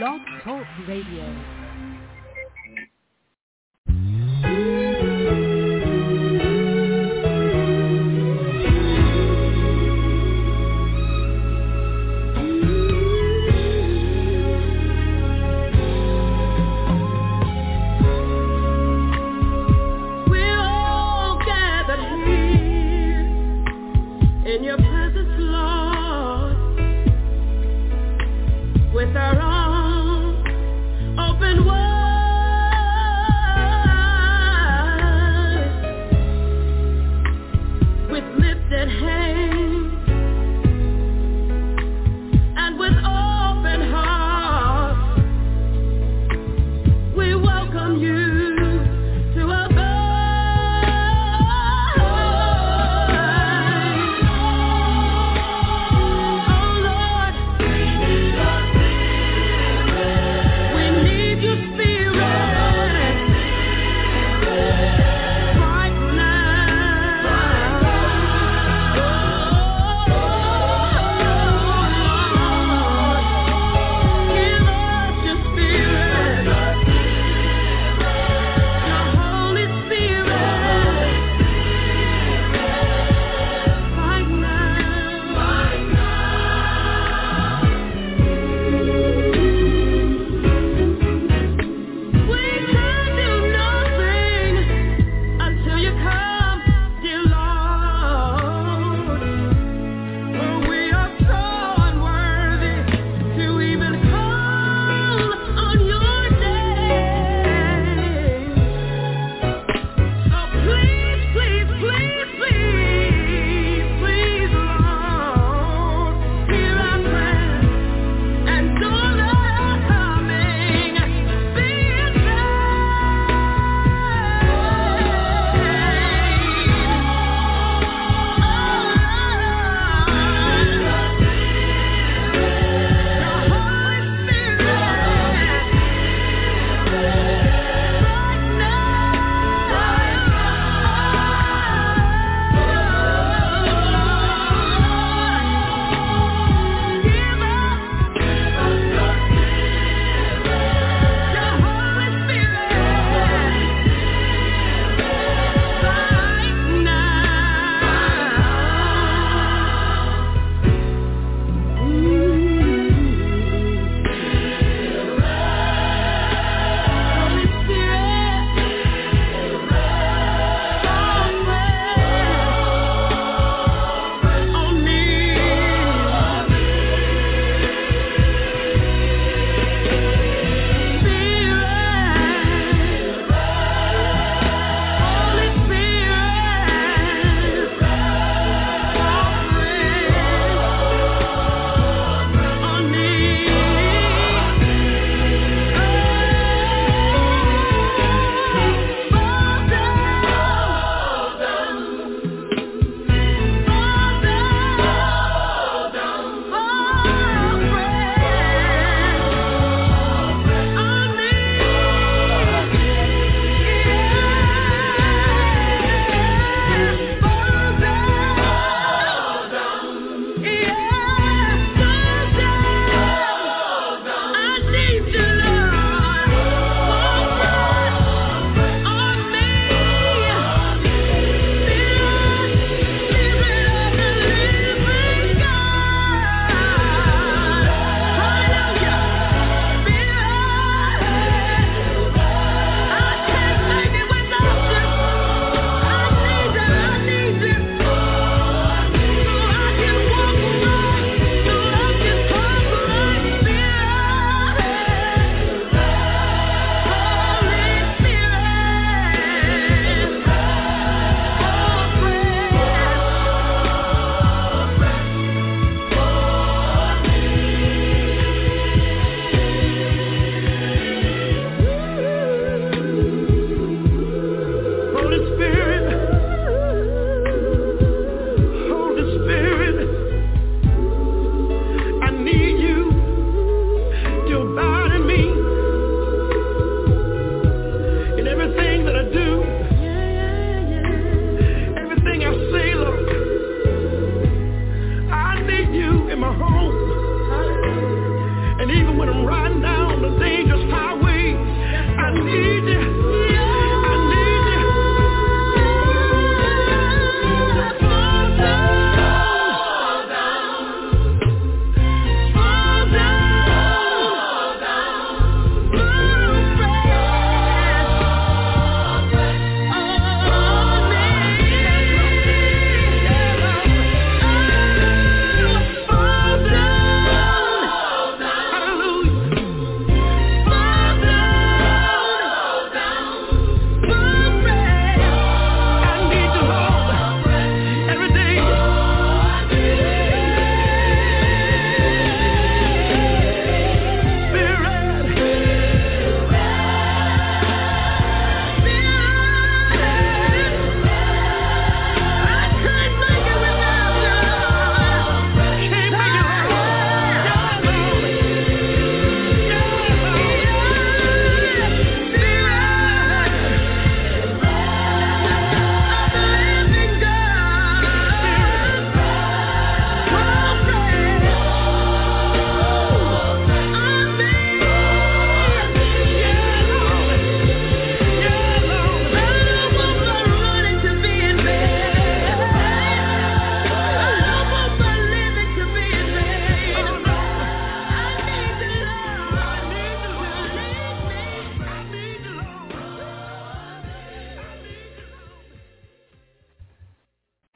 Blog Talk Radio.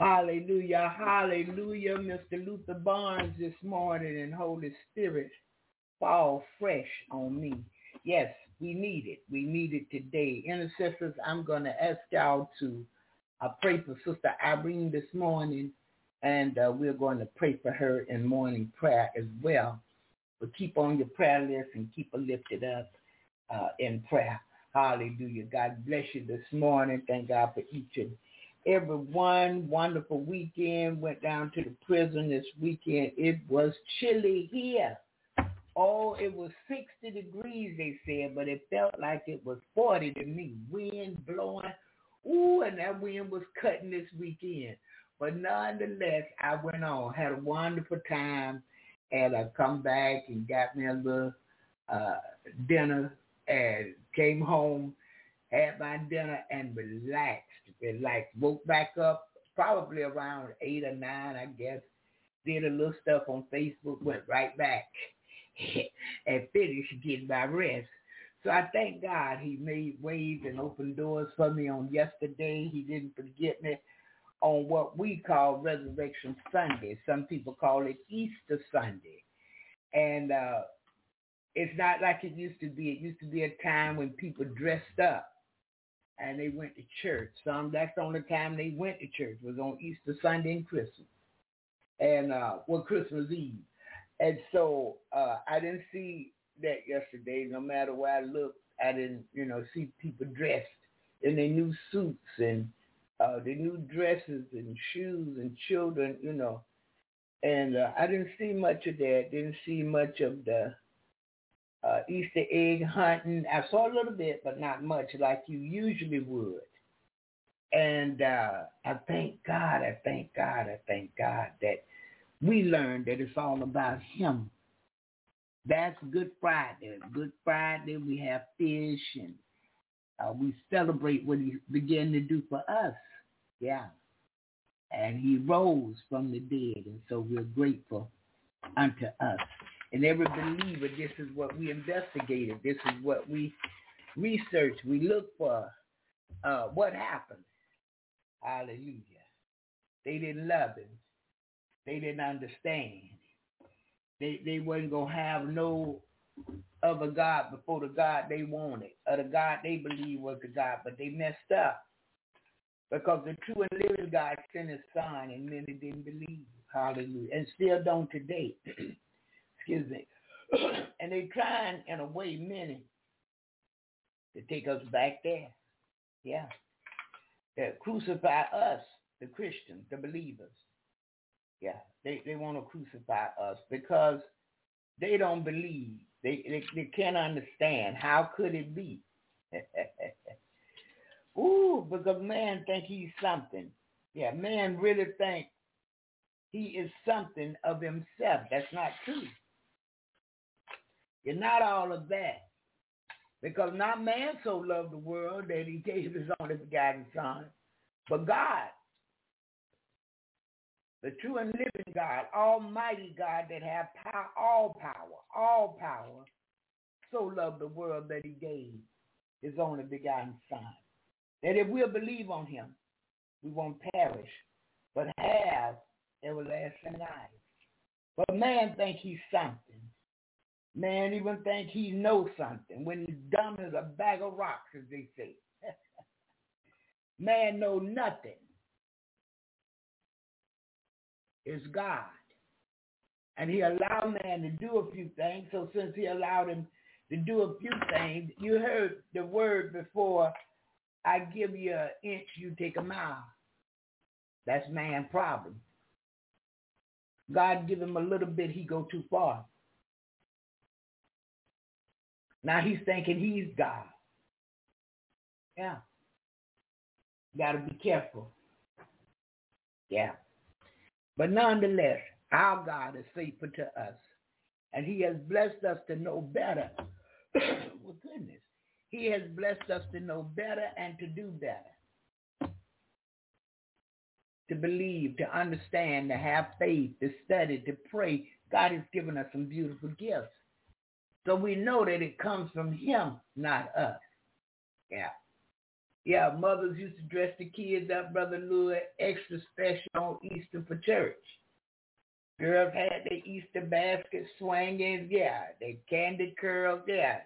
Hallelujah, hallelujah, Mr. Luther Barnes this morning and Holy Spirit fall fresh on me. Yes, we need it. We need it today. Intercessors, I'm going to ask y'all to uh, pray for Sister Irene this morning, and uh, we're going to pray for her in morning prayer as well. But keep on your prayer list and keep her lifted up uh, in prayer. Hallelujah. God bless you this morning. Thank God for each and every one. Wonderful weekend. Went down to the prison this weekend. It was chilly here. Oh, it was 60 degrees, they said, but it felt like it was 40 to me. Wind blowing. Ooh, and that wind was cutting this weekend. But nonetheless, I went on, had a wonderful time, and I come back and got me a little uh, dinner and came home, had my dinner, and relaxed. Relaxed. Woke back up probably around 8 or 9, I guess. Did a little stuff on Facebook, went right back and finished getting my rest. So I thank God he made ways and opened doors for me on yesterday. He didn't forget me on what we call Resurrection Sunday. Some people call it Easter Sunday. And uh, it's not like it used to be. It used to be a time when people dressed up and they went to church. Some that's the only time they went to church was on Easter Sunday and Christmas. And uh well Christmas Eve. And so uh I didn't see that yesterday. No matter where I looked, I didn't, you know, see people dressed in their new suits and uh their new dresses and shoes and children, you know. And uh, I didn't see much of that. Didn't see much of the uh, Easter egg hunting. I saw a little bit, but not much like you usually would. And uh, I thank God, I thank God, I thank God that we learned that it's all about him. That's Good Friday. Good Friday, we have fish and uh, we celebrate what he began to do for us. Yeah. And he rose from the dead. And so we're grateful unto us. And every believer, this is what we investigated. This is what we research. We look for uh, what happened. Hallelujah. They didn't love him. They didn't understand. They they wasn't gonna have no other God before the God they wanted, or the God they believed was the God, but they messed up. Because the true and living God sent his son and many didn't believe. Hallelujah. And still don't today. excuse me, and they're trying in a way many to take us back there. Yeah. That crucify us, the Christians, the believers. Yeah, they, they want to crucify us because they don't believe. They, they, they can't understand. How could it be? Ooh, because man think he's something. Yeah, man really think he is something of himself. That's not true. You're not all of that. Because not man so loved the world that he gave his only begotten son, but God, the true and living God, almighty God that have power, all power, all power, so loved the world that he gave his only begotten son. That if we'll believe on him, we won't perish, but have everlasting life. But man think he's something. Man even think he knows something when he's dumb as a bag of rocks, as they say. Man know nothing. It's God. And he allowed man to do a few things. So since he allowed him to do a few things, you heard the word before, I give you an inch, you take a mile. That's man problem. God give him a little bit, he go too far. Now he's thinking he's God. Yeah. Got to be careful. Yeah. But nonetheless, our God is faithful to us. And he has blessed us to know better. well, goodness. He has blessed us to know better and to do better. To believe, to understand, to have faith, to study, to pray. God has given us some beautiful gifts. So we know that it comes from him, not us. Yeah. Yeah, mothers used to dress the kids up, Brother Louis, extra special on Easter for church. Girls had their Easter basket swinging, yeah. They candy curls, yeah.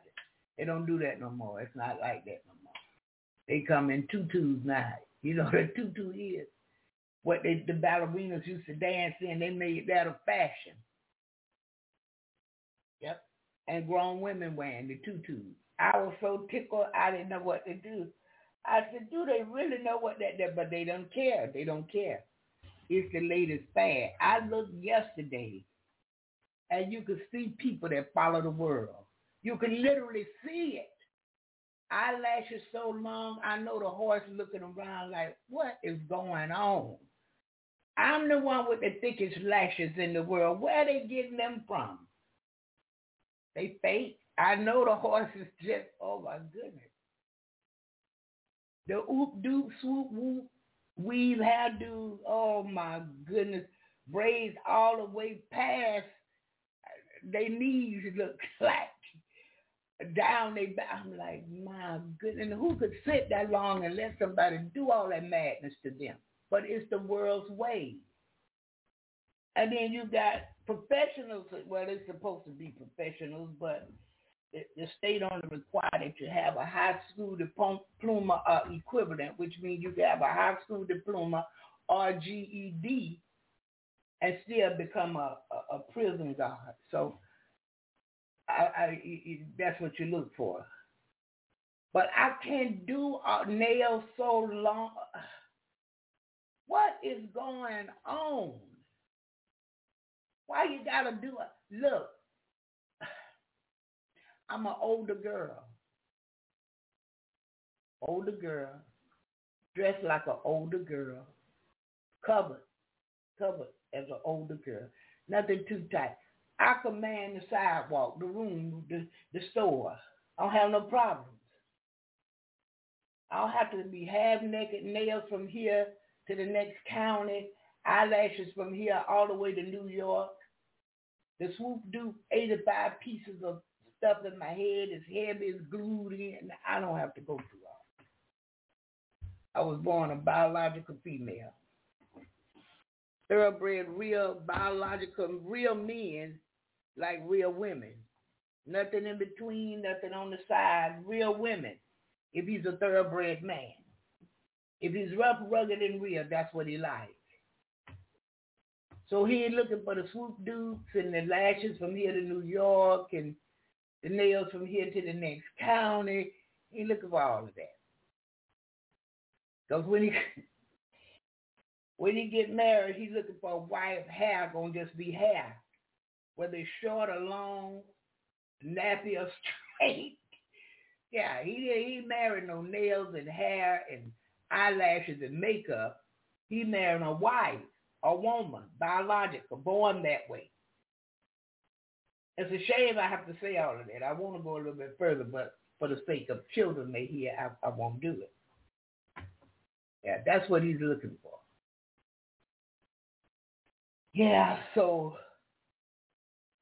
They don't do that no more. It's not like that no more. They come in tutus now. You know what a tutu is? What they, the ballerinas used to dance in, they made that a fashion. And grown women wearing the tutus. I was so tickled, I didn't know what to do. I said, do they really know what that is? But they don't care. They don't care. It's the latest fad. I looked yesterday, and you could see people that follow the world. You can literally see it. Eyelashes so long, I know the horse looking around like, what is going on? I'm the one with the thickest lashes in the world. Where are they getting them from? They fake. I know the horse is just, oh my goodness. The oop doop swoop whoop weave hairdo. Oh my goodness. Braids all the way past their knees look like down they back. I'm like, my goodness, who could sit that long and let somebody do all that madness to them? But it's the world's way. And then you got professionals. Well, they're supposed to be professionals, but the, the state only require that you have a high school diploma uh, equivalent, which means you can have a high school diploma or GED and still become a, a, a prison guard. So I, I, that's what you look for. But I can't do nails so long. What is going on? Why you gotta do it? Look, I'm an older girl. Older girl, dressed like an older girl, covered, covered as an older girl. Nothing too tight. I command the sidewalk, the room, the, the store. I don't have no problems. I don't have to be half naked, nails from here to the next county, eyelashes from here all the way to New York. The swoop do 85 pieces of stuff in my head. His head is glued in. I don't have to go through all. I was born a biological female. Thoroughbred, real biological, real men like real women. Nothing in between, nothing on the side. Real women. If he's a thoroughbred man. If he's rough, rugged, and real, that's what he likes. So he ain't looking for the swoop dukes and the lashes from here to New York and the nails from here to the next county. He looking for all of that. Because when he when he get married, he's looking for a wife hair gonna just be hair. Whether it's short or long, nappy or straight. Yeah, he he married no nails and hair and eyelashes and makeup. He married a wife, a woman, biological, born that way. It's a shame I have to say all of that. I want to go a little bit further, but for the sake of children may hear, I, I won't do it. Yeah, that's what he's looking for. Yeah, so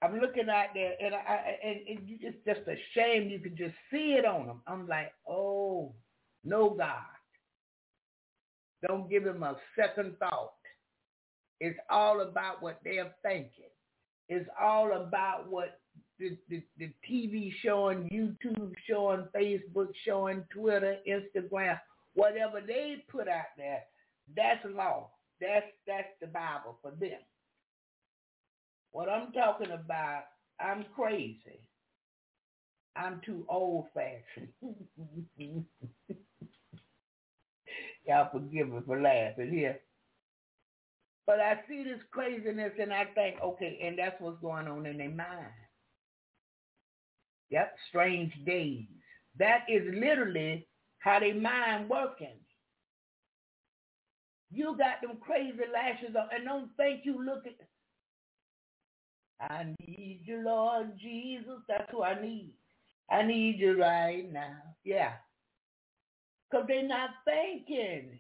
I'm looking out there, and I, and it's just a shame you can just see it on them. I'm like, oh, no God, don't give him a second thought. It's all about what they're thinking. It's all about what the, the, the TV showing, YouTube showing, Facebook showing, Twitter, Instagram, whatever they put out there, that's law. That's that's the Bible for them. What I'm talking about, I'm crazy. I'm too old fashioned. Y'all forgive me for laughing here. But I see this craziness and I think, okay, and that's what's going on in their mind. Yep, strange days. That is literally how they mind working. You got them crazy lashes on and don't think you look at I need you, Lord Jesus. That's who I need. I need you right now. Yeah. Because they're not thinking.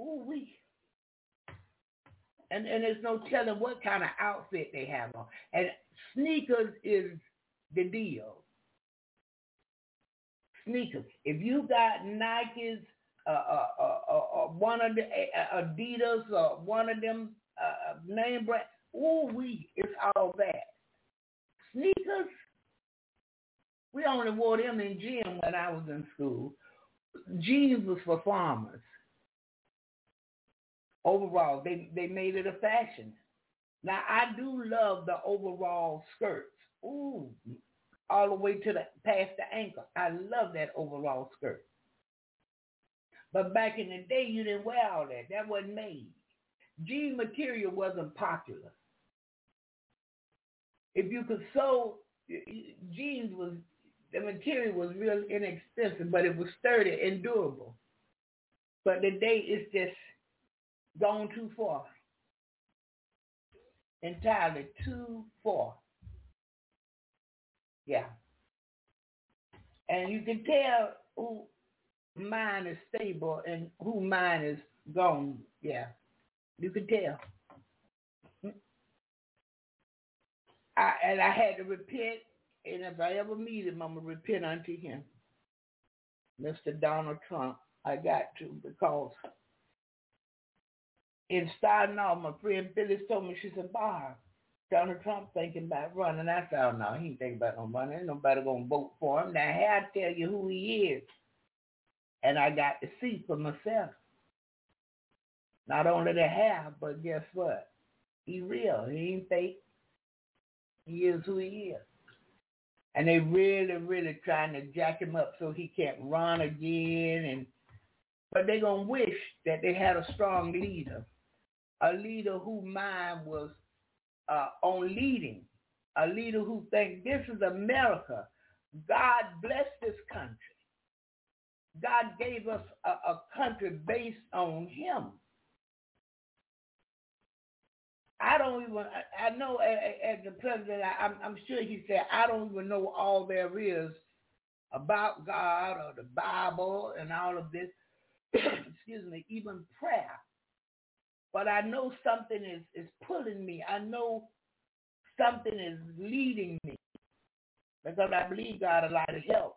Ooh, we and and there's no telling what kind of outfit they have on. And sneakers is the deal. Sneakers. If you got Nikes, uh, uh, uh, uh, uh one of the uh, Adidas, or one of them uh, name brand, ooh, we, it's all that. Sneakers, we only wore them in gym when I was in school. Jeans was for farmers. Overall, they they made it a fashion. Now I do love the overall skirts. Ooh, all the way to the past the ankle. I love that overall skirt. But back in the day, you didn't wear all that. That wasn't made. Jean material wasn't popular. If you could sew, jeans was the material was real inexpensive, but it was sturdy and durable. But today it's just gone too far. Entirely too far. Yeah. And you can tell who mind is stable and who mind is gone. Yeah. You can tell. I, and I had to repent, and if I ever meet him, I'm going to repent unto him. Mr. Donald Trump, I got to because in starting off, my friend Phyllis told me, she said, Barb, Donald Trump thinking about running. I said, oh, no, he ain't thinking about no running. Ain't nobody going to vote for him. Now, I tell you who he is. And I got to see for myself. Not only the hair, but guess what? He real. He ain't fake. He is who he is. And they really, really trying to jack him up so he can't run again. And But they going to wish that they had a strong leader. A leader whose mind was uh, on leading. A leader who thinks this is America. God bless this country. God gave us a, a country based on him. I don't even, I, I know as the president, I, I'm, I'm sure he said, I don't even know all there is about God or the Bible and all of this, excuse me, even prayer. But I know something is, is pulling me. I know something is leading me because I believe God a lot of help.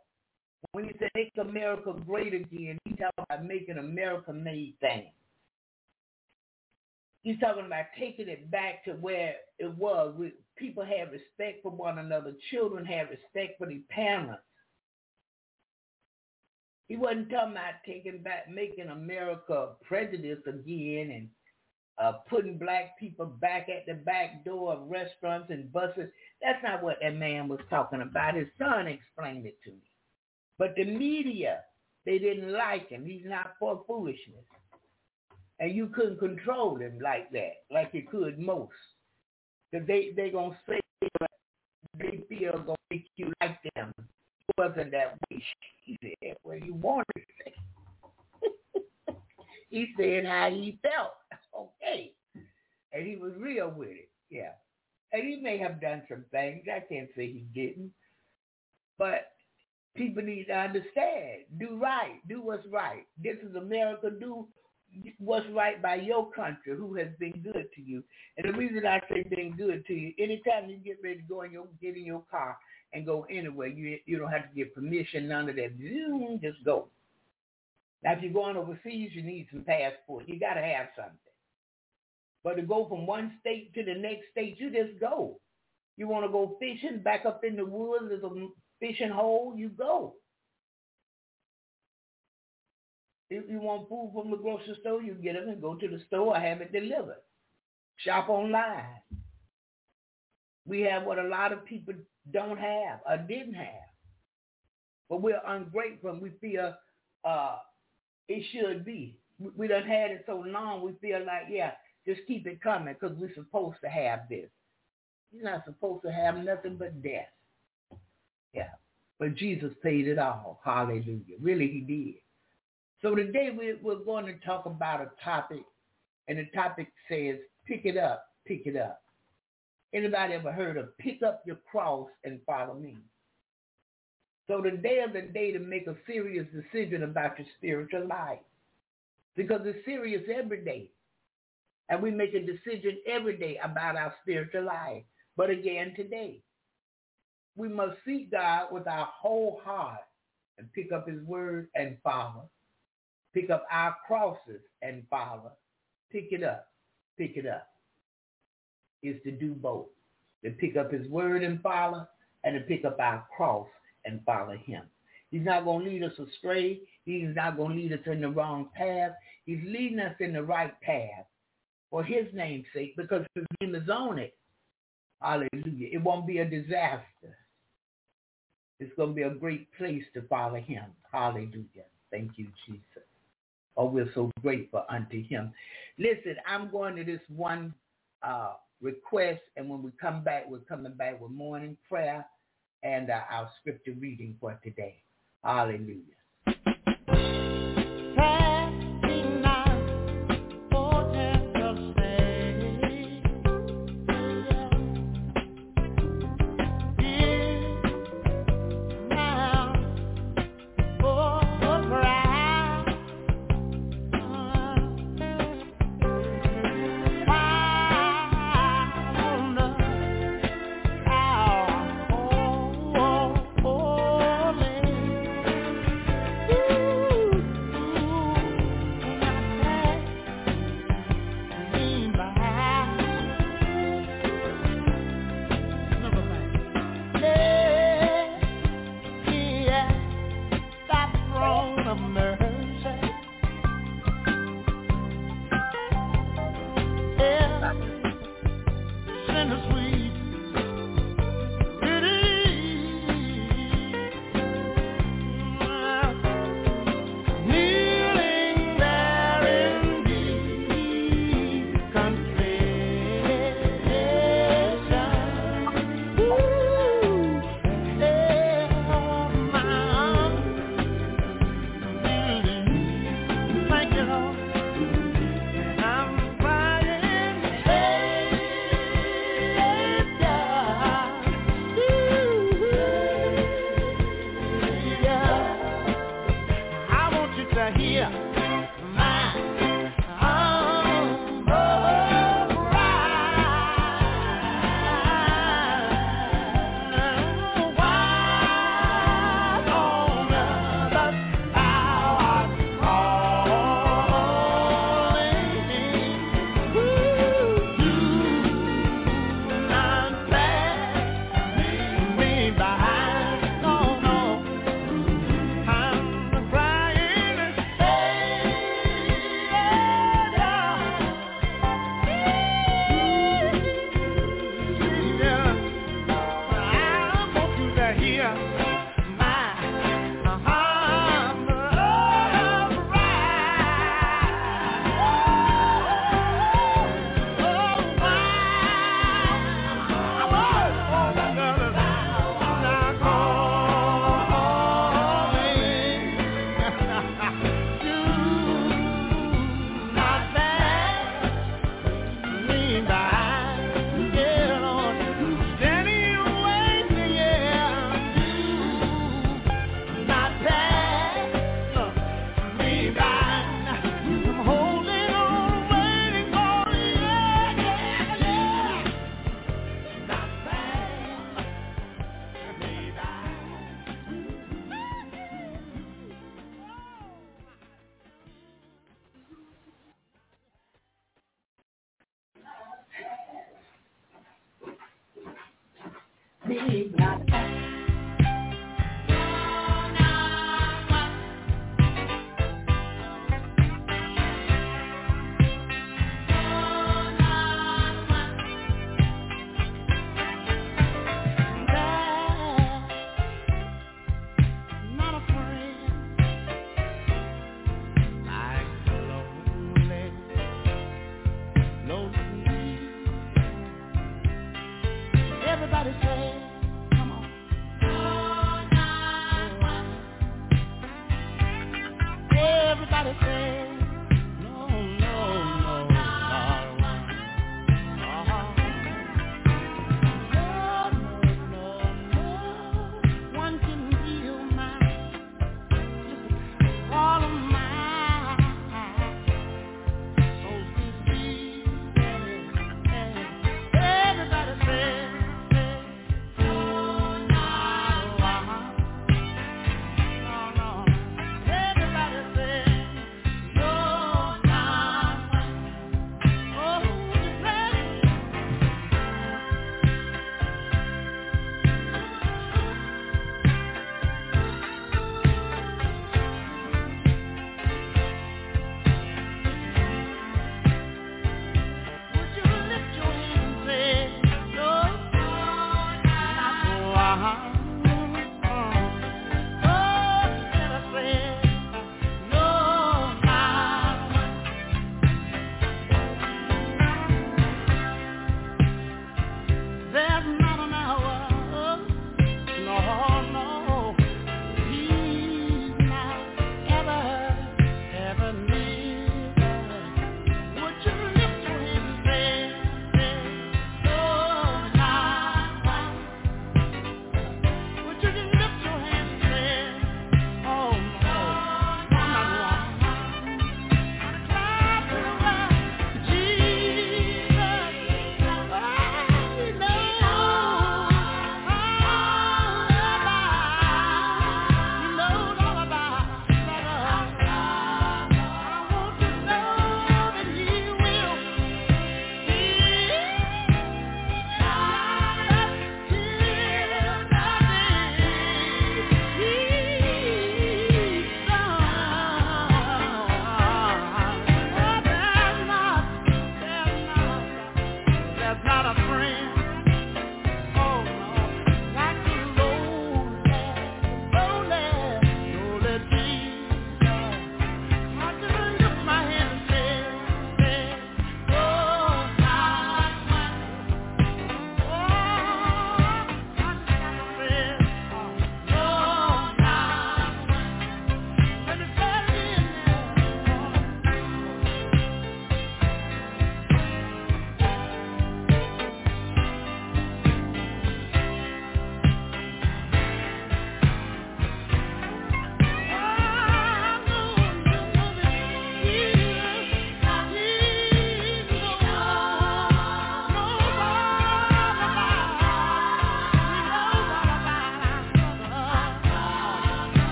When he said make America great again, he's talking about making America made things. He's talking about taking it back to where it was. We, people have respect for one another. Children have respect for their parents. He wasn't talking about taking back, making America prejudice again and uh, putting black people back at the back door of restaurants and buses. That's not what that man was talking about. His son explained it to me. But the media, they didn't like him. He's not for foolishness. And you couldn't control him like that, like you could most. Because they, they going to say they feel going to make you like them. It wasn't that way. He said, well, you wanted to say. he said how he felt. And he was real with it. Yeah. And he may have done some things. I can't say he didn't. But people need to understand. Do right. Do what's right. This is America. Do what's right by your country who has been good to you. And the reason I say been good to you, anytime you get ready to go in your get in your car and go anywhere, you you don't have to get permission, none of that. Zoom, just go. Now if you're going overseas, you need some passport. You gotta have something. But to go from one state to the next state, you just go. You want to go fishing back up in the woods, there's a fishing hole, you go. If you want food from the grocery store, you get it and go to the store or have it delivered. Shop online. We have what a lot of people don't have or didn't have. But we're ungrateful and we feel uh, it should be. We done had it so long, we feel like, yeah, just keep it coming because we're supposed to have this. You're not supposed to have nothing but death. Yeah. But Jesus paid it all. Hallelujah. Really, he did. So today we're, going to talk about a topic, and the topic says, pick it up, pick it up. Anybody ever heard of pick up your cross and follow me? So today is the day to make a serious decision about your spiritual life. Because it's serious every day. And we make a decision every day about our spiritual life. But again, today, we must seek God with our whole heart and pick up his word and follow. Pick up our crosses and follow. Pick it up. Pick it up. Is to do both. To pick up his word and follow and to pick up our cross and follow him. He's not going to lead us astray. He's not going to lead us in the wrong path. He's leading us in the right path for his name's sake because his name is on it. Hallelujah. It won't be a disaster. It's going to be a great place to follow him. Hallelujah. Thank you, Jesus. Oh, we're so grateful unto him. Listen, I'm going to this one uh, request, and when we come back, we're coming back with morning prayer and uh, our scripture reading for today. Hallelujah.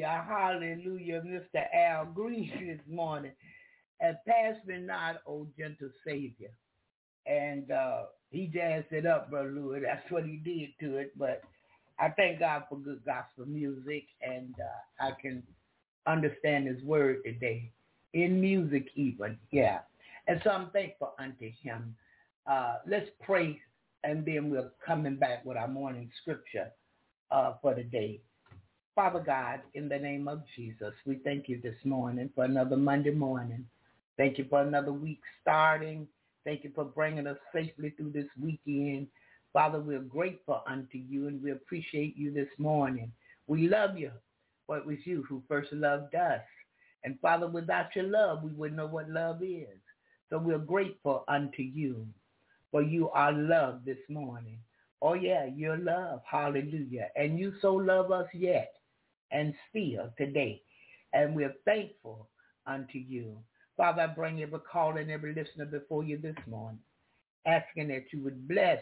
Hallelujah. Hallelujah. Mr. Al Green this morning. And pass me not, O gentle Savior. And uh, he jazzed it up, Brother Louis. That's what he did to it. But I thank God for good gospel music, and uh, I can understand his word today. In music even, yeah. And so I'm thankful unto him. Uh, let's pray, and then we're coming back with our morning scripture uh, for the day. Father God, in the name of Jesus, we thank you this morning for another Monday morning. Thank you for another week starting. Thank you for bringing us safely through this weekend. Father, we're grateful unto you and we appreciate you this morning. We love you, for it was you who first loved us. And Father, without your love, we wouldn't know what love is. So we're grateful unto you, for you are love this morning. Oh yeah, your love. Hallelujah. And you so love us yet and still today. And we're thankful unto you. Father, I bring every caller and every listener before you this morning, asking that you would bless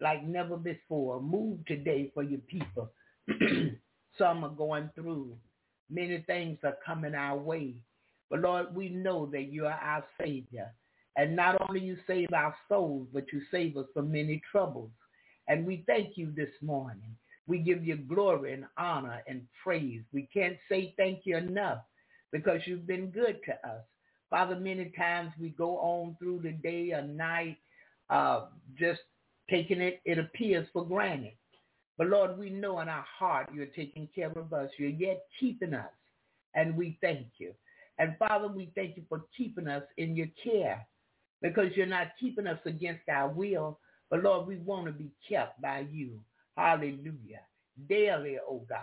like never before. Move today for your people. Some are going through. Many things are coming our way. But Lord, we know that you are our Savior. And not only you save our souls, but you save us from many troubles. And we thank you this morning. We give you glory and honor and praise. We can't say thank you enough because you've been good to us. Father, many times we go on through the day or night uh, just taking it, it appears for granted. But Lord, we know in our heart you're taking care of us. You're yet keeping us. And we thank you. And Father, we thank you for keeping us in your care because you're not keeping us against our will. But Lord, we want to be kept by you. Hallelujah. Daily, oh God,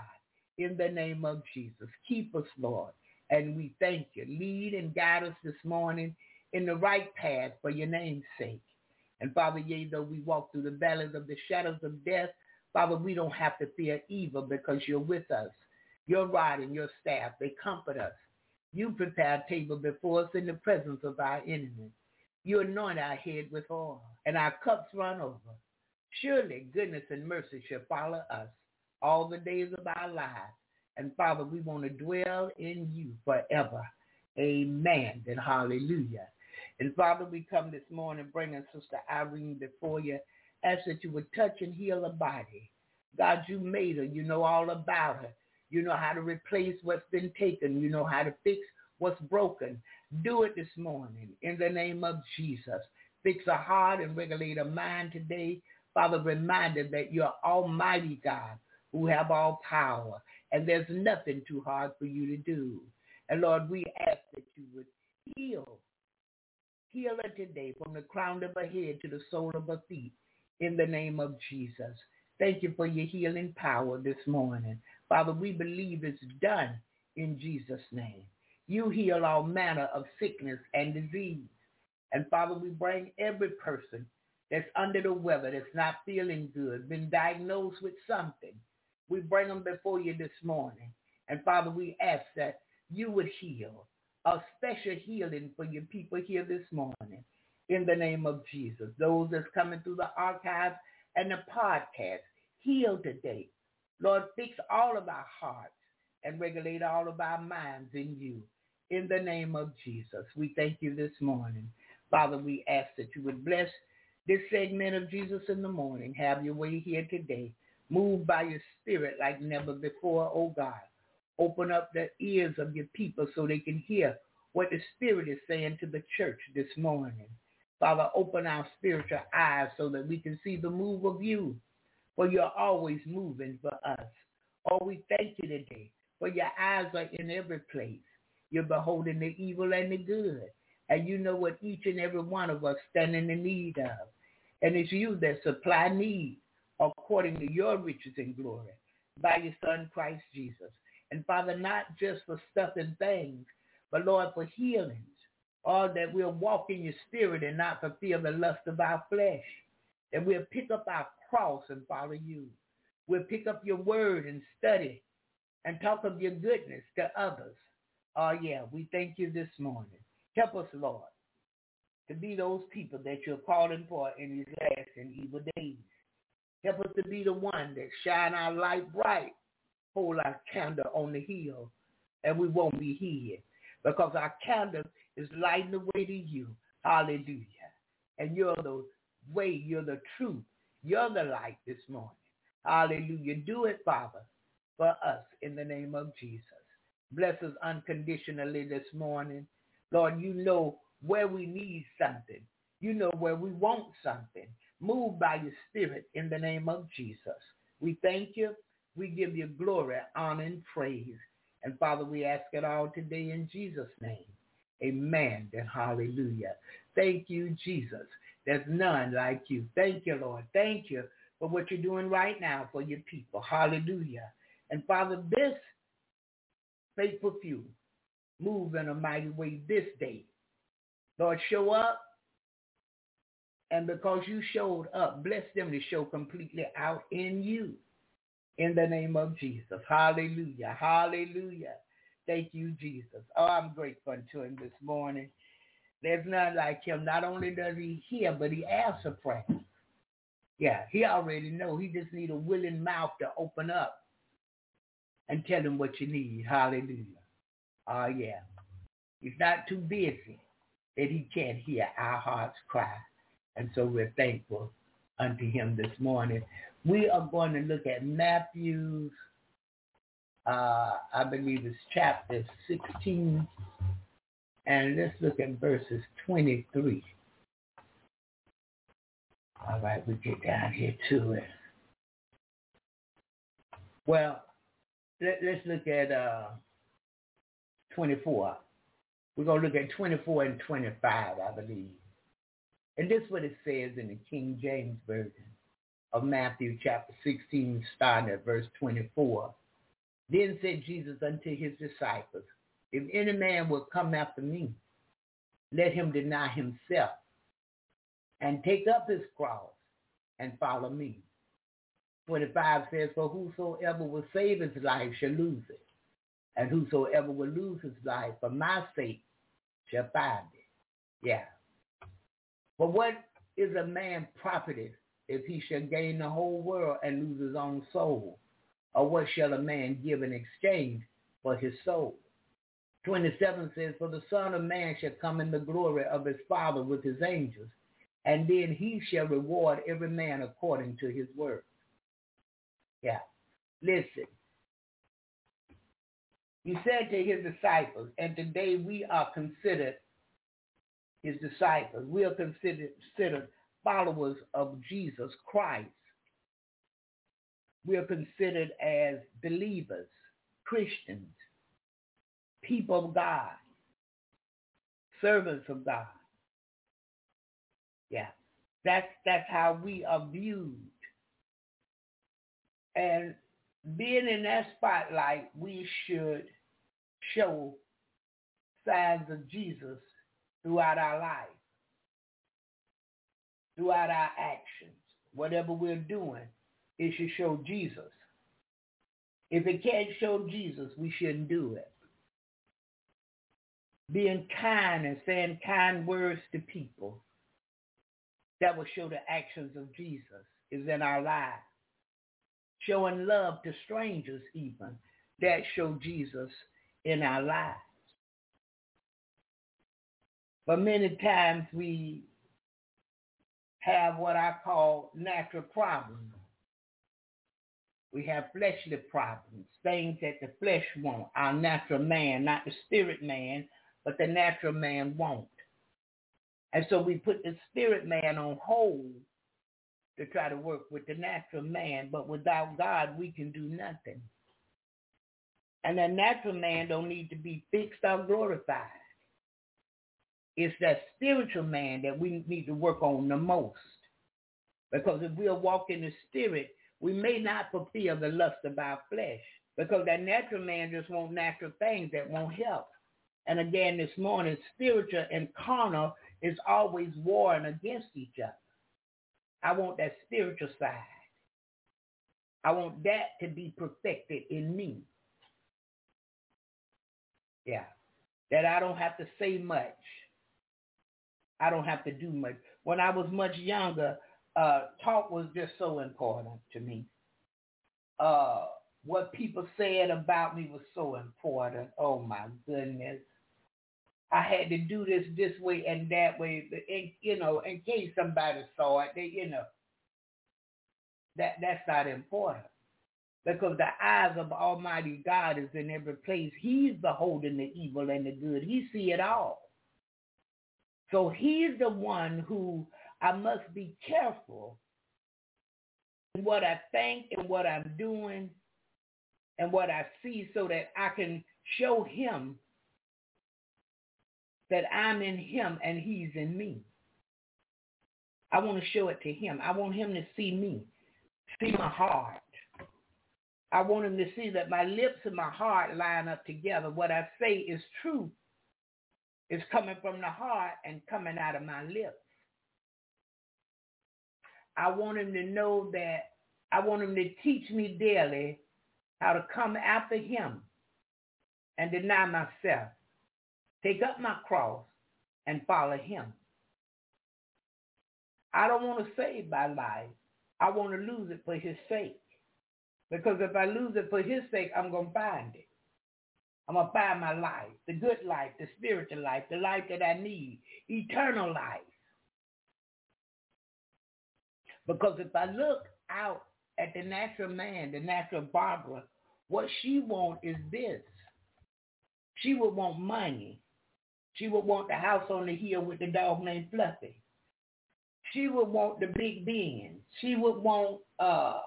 in the name of Jesus. Keep us, Lord. And we thank you. Lead and guide us this morning in the right path for your name's sake. And Father, yea, though we walk through the valleys of the shadows of death, Father, we don't have to fear evil because you're with us. Your rod and your staff, they comfort us. You prepare a table before us in the presence of our enemies. You anoint our head with oil, and our cups run over. Surely goodness and mercy shall follow us all the days of our lives. And Father, we want to dwell in you forever. Amen and hallelujah. And Father, we come this morning bringing Sister Irene before you. Ask that you would touch and heal her body. God, you made her. You know all about her. You know how to replace what's been taken. You know how to fix what's broken. Do it this morning in the name of Jesus. Fix her heart and regulate her mind today. Father, remind reminded that you're Almighty God who have all power, and there's nothing too hard for you to do. And Lord, we ask that you would heal Heal her today from the crown of her head to the sole of her feet in the name of Jesus. Thank you for your healing power this morning. Father, we believe it's done in Jesus' name. You heal all manner of sickness and disease. And Father, we bring every person that's under the weather, that's not feeling good, been diagnosed with something. We bring them before you this morning. And Father, we ask that you would heal a special healing for your people here this morning in the name of Jesus. Those that's coming through the archives and the podcast, heal today. Lord, fix all of our hearts and regulate all of our minds in you. In the name of Jesus, we thank you this morning. Father, we ask that you would bless this segment of Jesus in the morning. Have your way here today. Move by your spirit like never before, oh God. Open up the ears of your people so they can hear what the Spirit is saying to the church this morning. Father, open our spiritual eyes so that we can see the move of you, for you're always moving for us. Oh, we thank you today, for your eyes are in every place. You're beholding the evil and the good, and you know what each and every one of us stand in need of. And it's you that supply need according to your riches and glory by your Son, Christ Jesus. And Father, not just for stuff and things, but Lord, for healings. Or that we'll walk in your spirit and not fulfill the lust of our flesh. That we'll pick up our cross and follow you. We'll pick up your word and study and talk of your goodness to others. Oh yeah, we thank you this morning. Help us, Lord, to be those people that you're calling for in these last and evil days. Help us to be the one that shine our light bright hold our candle on the hill and we won't be hid because our candle is lighting the way to you. Hallelujah. And you're the way, you're the truth. You're the light this morning. Hallelujah. Do it, Father, for us in the name of Jesus. Bless us unconditionally this morning. Lord, you know where we need something. You know where we want something. Move by your spirit in the name of Jesus. We thank you. We give you glory, honor, and praise. And Father, we ask it all today in Jesus' name. Amen and hallelujah. Thank you, Jesus. There's none like you. Thank you, Lord. Thank you for what you're doing right now for your people. Hallelujah. And Father, this faithful few move in a mighty way this day. Lord, show up. And because you showed up, bless them to show completely out in you. In the name of Jesus. Hallelujah. Hallelujah. Thank you, Jesus. Oh, I'm grateful to him this morning. There's none like him. Not only does he hear, but he answers prayer. Yeah, he already know. He just need a willing mouth to open up and tell him what you need. Hallelujah. Oh, yeah. He's not too busy that he can't hear our hearts cry. And so we're thankful unto him this morning. We are going to look at Matthew's, uh, I believe it's chapter 16. And let's look at verses 23. All right, we get down here to it. Well, let, us look at uh, 24. We're going to look at 24 and 25, I believe. And this is what it says in the King James Version of Matthew chapter 16, starting at verse 24. Then said Jesus unto his disciples, If any man will come after me, let him deny himself and take up his cross and follow me. 25 says, For whosoever will save his life shall lose it, and whosoever will lose his life for my sake shall find it. Yeah. But what is a man profited if he shall gain the whole world and lose his own soul? Or what shall a man give in exchange for his soul? 27 says, For the Son of Man shall come in the glory of his Father with his angels, and then he shall reward every man according to his work. Yeah. Listen. He said to his disciples, and today we are considered his disciples. We are considered, considered followers of Jesus Christ. We are considered as believers, Christians, people of God, servants of God. Yeah, that's that's how we are viewed. And being in that spotlight, we should show signs of Jesus throughout our life throughout our actions. Whatever we're doing, it should show Jesus. If it can't show Jesus, we shouldn't do it. Being kind and saying kind words to people that will show the actions of Jesus is in our lives. Showing love to strangers even, that show Jesus in our lives. But many times we have what I call natural problems. We have fleshly problems, things that the flesh wants, our natural man, not the spirit man, but the natural man won't. And so we put the spirit man on hold to try to work with the natural man, but without God, we can do nothing. And the natural man don't need to be fixed or glorified. It's that spiritual man that we need to work on the most. Because if we'll walk in the spirit, we may not fulfill the lust of our flesh. Because that natural man just wants natural things that won't help. And again, this morning, spiritual and carnal is always warring against each other. I want that spiritual side. I want that to be perfected in me. Yeah. That I don't have to say much. I don't have to do much. When I was much younger, uh, talk was just so important to me. Uh, what people said about me was so important. Oh my goodness. I had to do this this way and that way, in, you know, in case somebody saw it, they, you know, that that's not important because the eyes of Almighty God is in every place. He's beholding the evil and the good. He see it all. So he's the one who I must be careful in what I think and what I'm doing and what I see so that I can show him that I'm in him and he's in me. I want to show it to him. I want him to see me, see my heart. I want him to see that my lips and my heart line up together. What I say is true. It's coming from the heart and coming out of my lips. I want him to know that I want him to teach me daily how to come after him and deny myself, take up my cross and follow him. I don't want to save my life. I want to lose it for his sake. Because if I lose it for his sake, I'm going to find it. I'm going to find my life, the good life, the spiritual life, the life that I need, eternal life. Because if I look out at the natural man, the natural Barbara, what she want is this. She would want money. She would want the house on the hill with the dog named Fluffy. She would want the big Benz. She would want uh,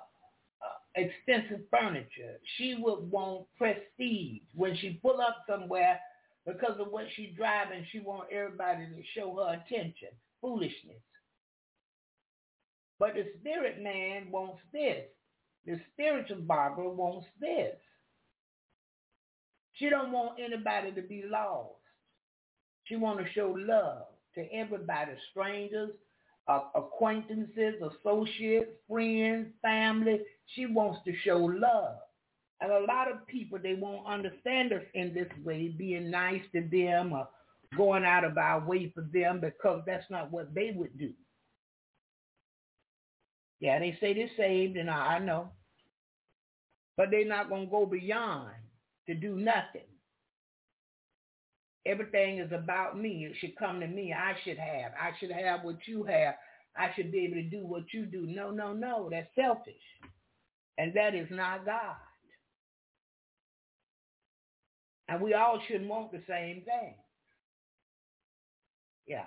extensive furniture. She would want prestige. When she pull up somewhere, because of what she's driving, she want everybody to show her attention. Foolishness. But the spirit man wants this. The spiritual Barbara wants this. She don't want anybody to be lost. She want to show love to everybody, strangers, uh, acquaintances, associates, friends, family. She wants to show love. And a lot of people, they won't understand us in this way, being nice to them or going out of our way for them because that's not what they would do. Yeah, they say they're saved, and I, I know. But they're not going to go beyond to do nothing. Everything is about me. It should come to me. I should have. I should have what you have. I should be able to do what you do. No, no, no. That's selfish. And that is not God. And we all should want the same thing. Yeah.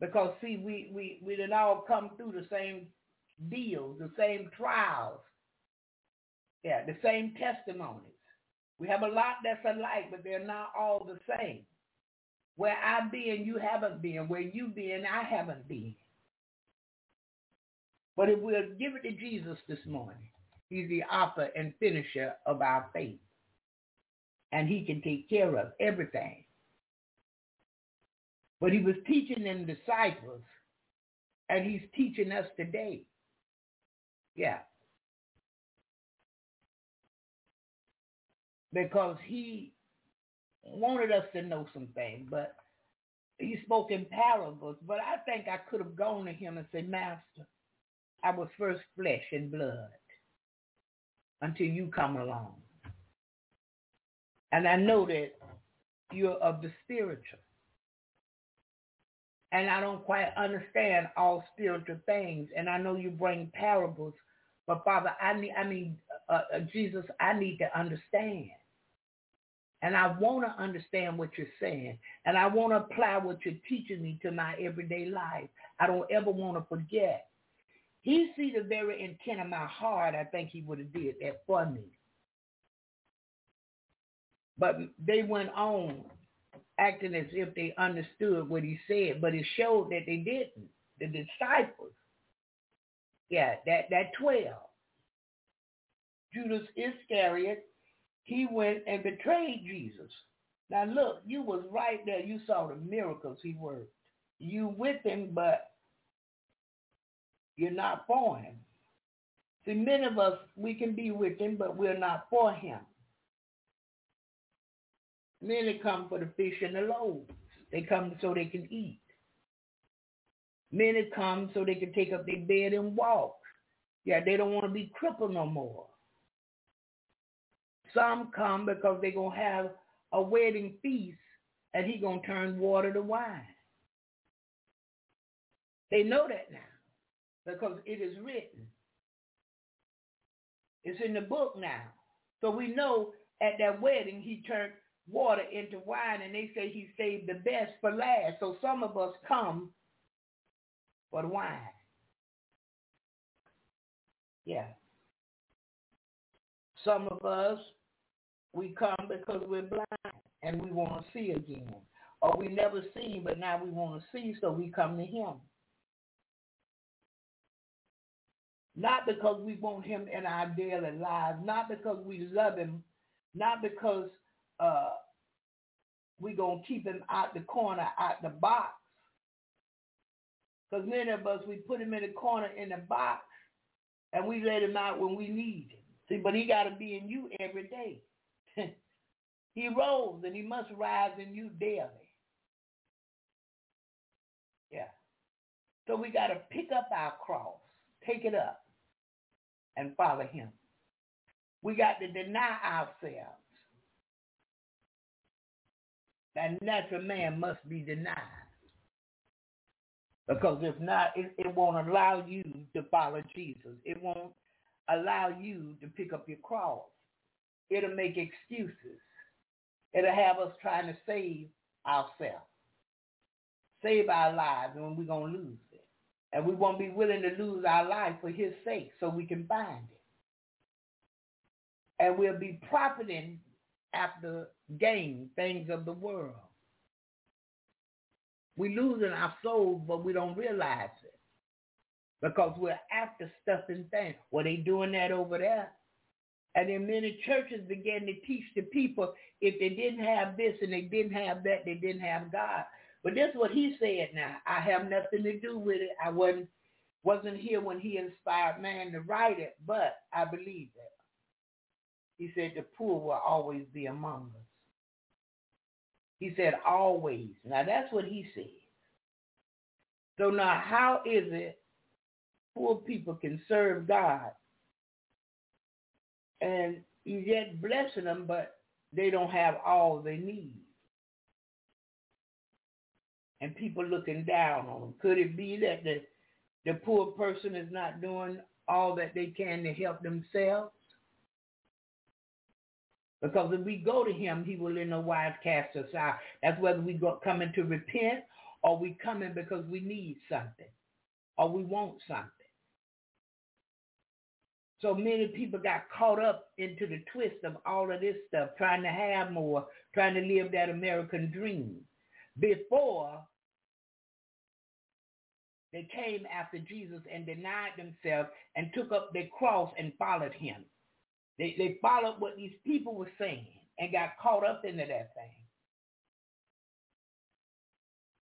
Because see, we we we did all come through the same deals, the same trials. Yeah, the same testimonies. We have a lot that's alike, but they're not all the same. Where I've been, you haven't been. Where you've been, I haven't been. But if we'll give it to Jesus this morning, he's the author and finisher of our faith. And he can take care of everything. But he was teaching them disciples, and he's teaching us today. Yeah. Because he wanted us to know some things, but he spoke in parables. But I think I could have gone to him and said, Master, I was first flesh and blood until you come along. And I know that you're of the spiritual and I don't quite understand all spiritual things. And I know you bring parables, but Father, I need, I mean, uh, uh, Jesus, I need to understand. And I want to understand what you're saying. And I want to apply what you're teaching me to my everyday life. I don't ever want to forget. He see the very intent of my heart. I think he would have did that for me. But they went on acting as if they understood what he said, but it showed that they didn't. The disciples, yeah, that, that 12. Judas Iscariot, he went and betrayed Jesus. Now look, you was right there. You saw the miracles he worked. You with him, but you're not for him. See, many of us, we can be with him, but we're not for him. Many come for the fish and the loaves. They come so they can eat. Many come so they can take up their bed and walk. Yeah, they don't want to be crippled no more. Some come because they're going to have a wedding feast and he going to turn water to wine. They know that now because it is written. It's in the book now. So we know at that wedding he turned water into wine and they say he saved the best for last. So some of us come for the wine. Yeah. Some of us, we come because we're blind and we want to see again. Or we never seen, but now we want to see, so we come to him. Not because we want him in our daily lives, not because we love him, not because uh, we're going to keep him out the corner, out the box. Because many of us, we put him in the corner in the box and we let him out when we need him. See, but he got to be in you every day. he rose and he must rise in you daily. Yeah. So we got to pick up our cross, take it up, and follow him. We got to deny ourselves. That natural man must be denied. Because if not, it, it won't allow you to follow Jesus. It won't allow you to pick up your cross. It'll make excuses. It'll have us trying to save ourselves, save our lives, and we're going to lose. And we won't be willing to lose our life for his sake so we can find it. And we'll be profiting after gain things of the world. We're losing our souls, but we don't realize it because we're after stuff and things. Well, they doing that over there. And then many churches began to teach the people if they didn't have this and they didn't have that, they didn't have God. But this is what he said now. I have nothing to do with it. I wasn't wasn't here when he inspired man to write it, but I believe it. He said the poor will always be among us. He said always. Now that's what he said. So now how is it poor people can serve God and he's yet blessing them, but they don't have all they need? And people looking down on them. Could it be that the, the poor person is not doing all that they can to help themselves? Because if we go to him, he will in no wise cast us out. That's whether we go coming to repent or we coming because we need something or we want something. So many people got caught up into the twist of all of this stuff, trying to have more, trying to live that American dream. Before they came after Jesus and denied themselves and took up their cross and followed him. They, they followed what these people were saying and got caught up into that thing.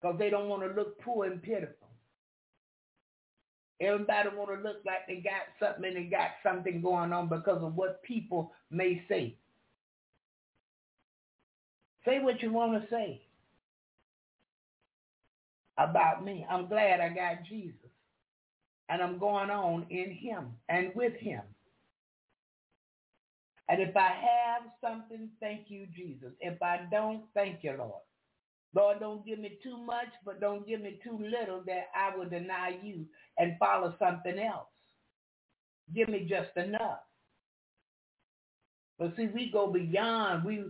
Because they don't want to look poor and pitiful. Everybody want to look like they got something and they got something going on because of what people may say. Say what you want to say about me. I'm glad I got Jesus. And I'm going on in him and with him. And if I have something, thank you, Jesus. If I don't, thank you, Lord. Lord, don't give me too much, but don't give me too little that I will deny you and follow something else. Give me just enough. But see, we go beyond. We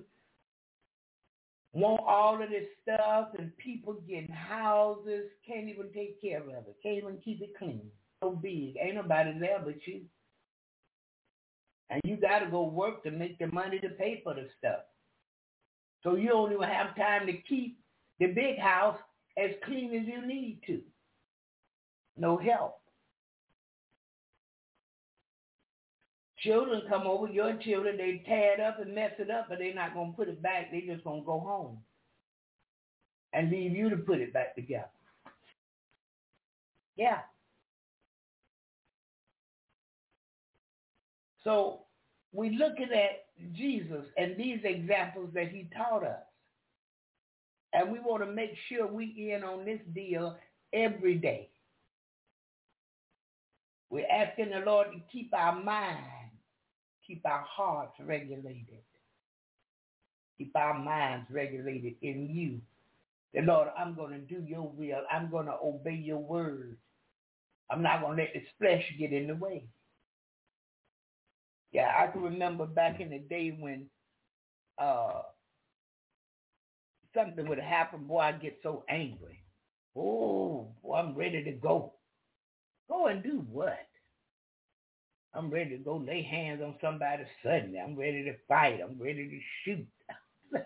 want all of this stuff and people getting houses, can't even take care of it, can't even keep it clean. So big. Ain't nobody there but you. And you got to go work to make the money to pay for the stuff. So you don't even have time to keep the big house as clean as you need to. No help. Children come over, your children, they tear it up and mess it up, but they're not going to put it back. They're just going to go home and leave you to put it back together. Yeah. So we're looking at Jesus and these examples that he taught us. And we want to make sure we in on this deal every day. We're asking the Lord to keep our mind keep our hearts regulated, keep our minds regulated in you. The Lord, I'm going to do your will. I'm going to obey your word. I'm not going to let this flesh get in the way. Yeah, I can remember back in the day when uh, something would happen, boy, I'd get so angry. Oh, boy, I'm ready to go. Go and do what? I'm ready to go lay hands on somebody suddenly. I'm ready to fight. I'm ready to shoot.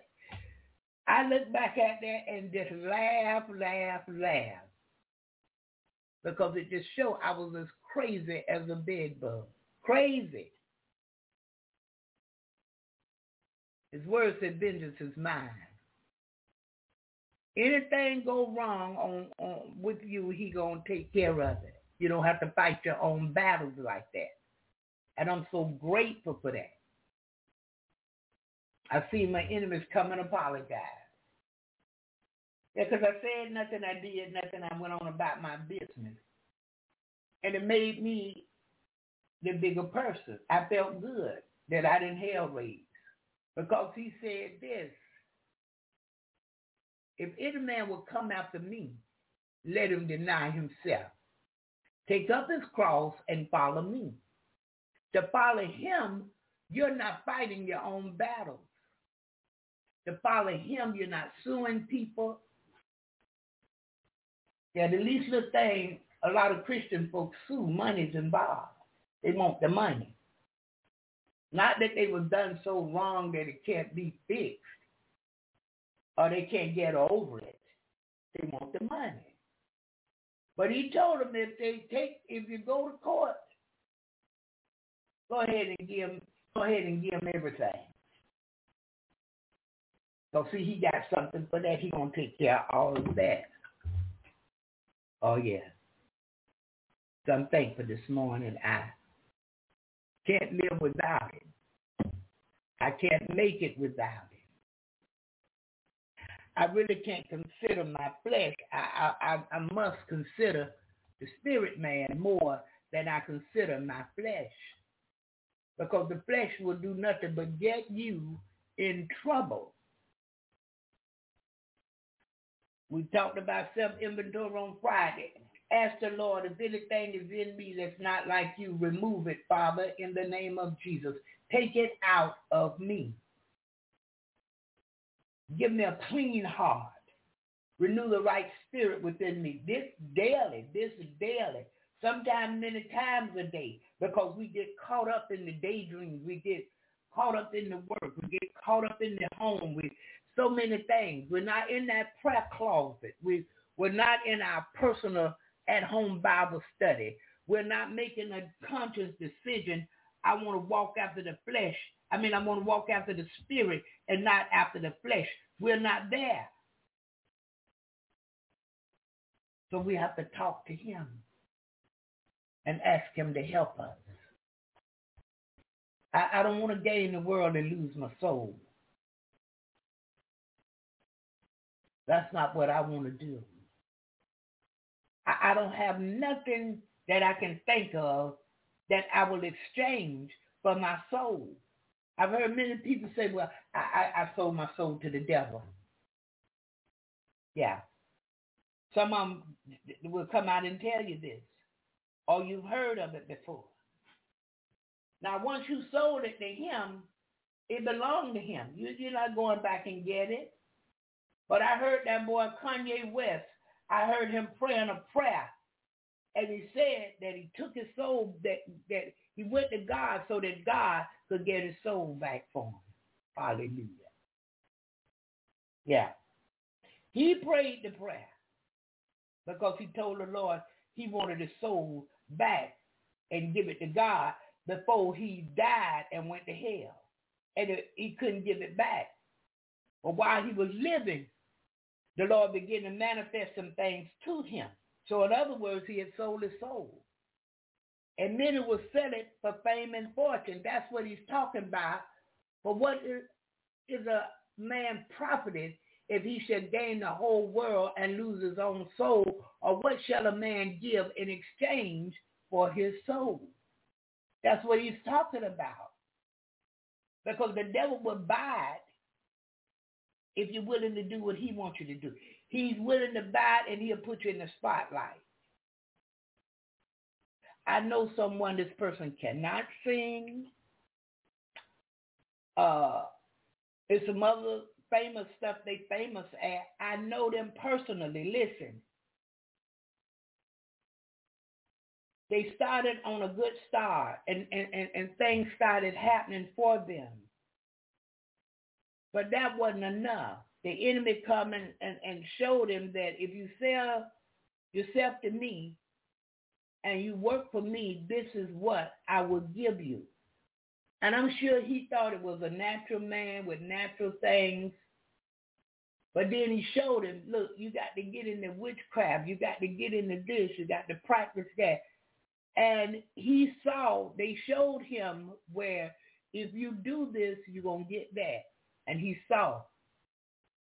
I look back at that and just laugh, laugh, laugh. Because it just showed I was as crazy as a bed bug. Crazy. His word said, vengeance is mine. Anything go wrong on, on with you, he gonna take care of it. You don't have to fight your own battles like that. And I'm so grateful for that. I see my enemies come and apologize. Yeah, because I said nothing, I did nothing, I went on about my business. And it made me the bigger person. I felt good that I didn't hell raise. Because he said this, if any man will come after me, let him deny himself. Take up his cross and follow me. To follow him, you're not fighting your own battles. To follow him, you're not suing people. Yeah, the least little thing a lot of Christian folks sue, money's involved. They want the money. Not that they was done so wrong that it can't be fixed or they can't get over it. They want the money. But he told them if they take, if you go to court, go ahead and give him, go ahead and give him everything. So see, he got something for that. He gonna take care of all of that. Oh yeah. So I'm thankful this morning. I can't live without it. I can't make it without it. I really can't consider my flesh. I, I, I must consider the spirit man more than I consider my flesh. Because the flesh will do nothing but get you in trouble. We talked about self-inventory on Friday. Ask the Lord if anything is in me that's not like you, remove it, Father, in the name of Jesus. Take it out of me. Give me a clean heart. Renew the right spirit within me. This daily, this daily. Sometimes many times a day because we get caught up in the daydreams. We get caught up in the work. We get caught up in the home. We so many things. We're not in that prayer closet. We we're not in our personal at-home Bible study. We're not making a conscious decision. I want to walk after the flesh. I mean, I want to walk after the spirit and not after the flesh. We're not there. So we have to talk to him and ask him to help us. I, I don't want to gain the world and lose my soul. That's not what I want to do. I, I don't have nothing that I can think of that I will exchange for my soul. I've heard many people say, well, I, I, I sold my soul to the devil. Yeah. Some of them will come out and tell you this, or you've heard of it before. Now, once you sold it to him, it belonged to him. You, you're not going back and get it. But I heard that boy Kanye West I heard him praying a prayer. And he said that he took his soul, that, that he went to God so that God could get his soul back for him. Hallelujah. Yeah. He prayed the prayer because he told the Lord he wanted his soul back and give it to God before he died and went to hell. And it, he couldn't give it back. But while he was living, the Lord began to manifest some things to him. So in other words, he had sold his soul. And many will sell it for fame and fortune. That's what he's talking about. But what is, is a man profited if he shall gain the whole world and lose his own soul? Or what shall a man give in exchange for his soul? That's what he's talking about. Because the devil will bite if you're willing to do what he wants you to do. He's willing to bite and he'll put you in the spotlight. I know someone, this person cannot sing. Uh, there's some other famous stuff they famous at. I know them personally. Listen. They started on a good start and, and, and, and things started happening for them. But that wasn't enough. The enemy come and, and, and showed him that if you sell yourself to me and you work for me, this is what I will give you. And I'm sure he thought it was a natural man with natural things. But then he showed him, look, you got to get into witchcraft. You got to get into this. You got to practice that. And he saw, they showed him where if you do this, you're going to get that. And he saw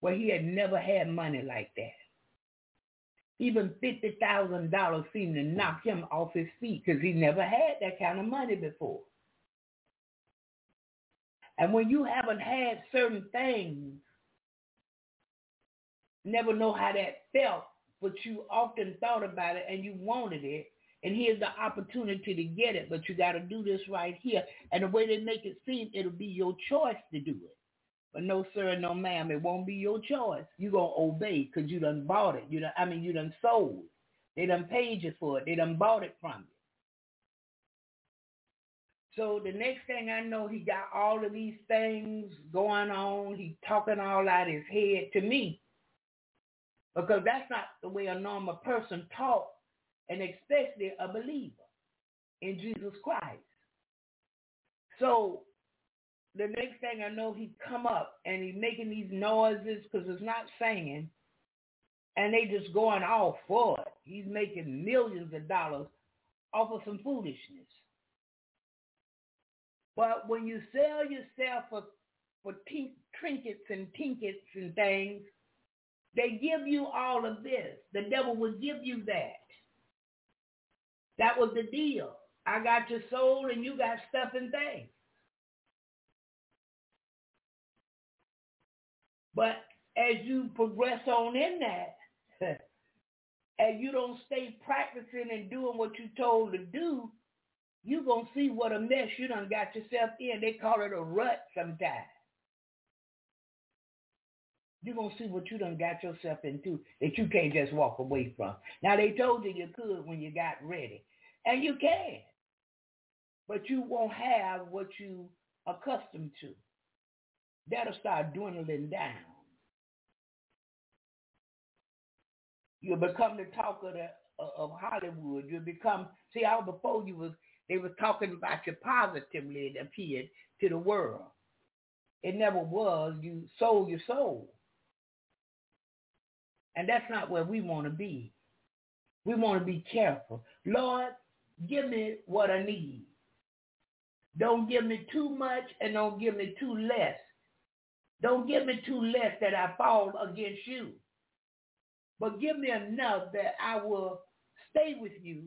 where he had never had money like that. Even $50,000 seemed to knock him off his feet because he never had that kind of money before. And when you haven't had certain things, never know how that felt, but you often thought about it and you wanted it. And here's the opportunity to get it, but you got to do this right here. And the way they make it seem, it'll be your choice to do it. But no, sir, no, ma'am, it won't be your choice. You're going to obey because you done bought it. You done, I mean, you done sold. They done paid you for it. They done bought it from you. So the next thing I know, he got all of these things going on. He talking all out his head to me. Because that's not the way a normal person talk, and especially a believer in Jesus Christ. So the next thing I know, he come up and he making these noises because it's not singing, and they just going all for it. He's making millions of dollars off of some foolishness. But when you sell yourself for for trinkets and tinkets and things, they give you all of this. The devil will give you that. That was the deal. I got your soul and you got stuff and things. But as you progress on in that, and you don't stay practicing and doing what you're told to do, you're going to see what a mess you done got yourself in. They call it a rut sometimes. You're going to see what you done got yourself into that you can't just walk away from. Now, they told you you could when you got ready. And you can. But you won't have what you accustomed to that'll start dwindling down. You'll become the talk of, the, of Hollywood. You'll become, see, all before you was, they were talking about you positively, it appeared, to the world. It never was. You sold your soul. And that's not where we want to be. We want to be careful. Lord, give me what I need. Don't give me too much and don't give me too less. Don't give me too less that I fall against you. But give me enough that I will stay with you.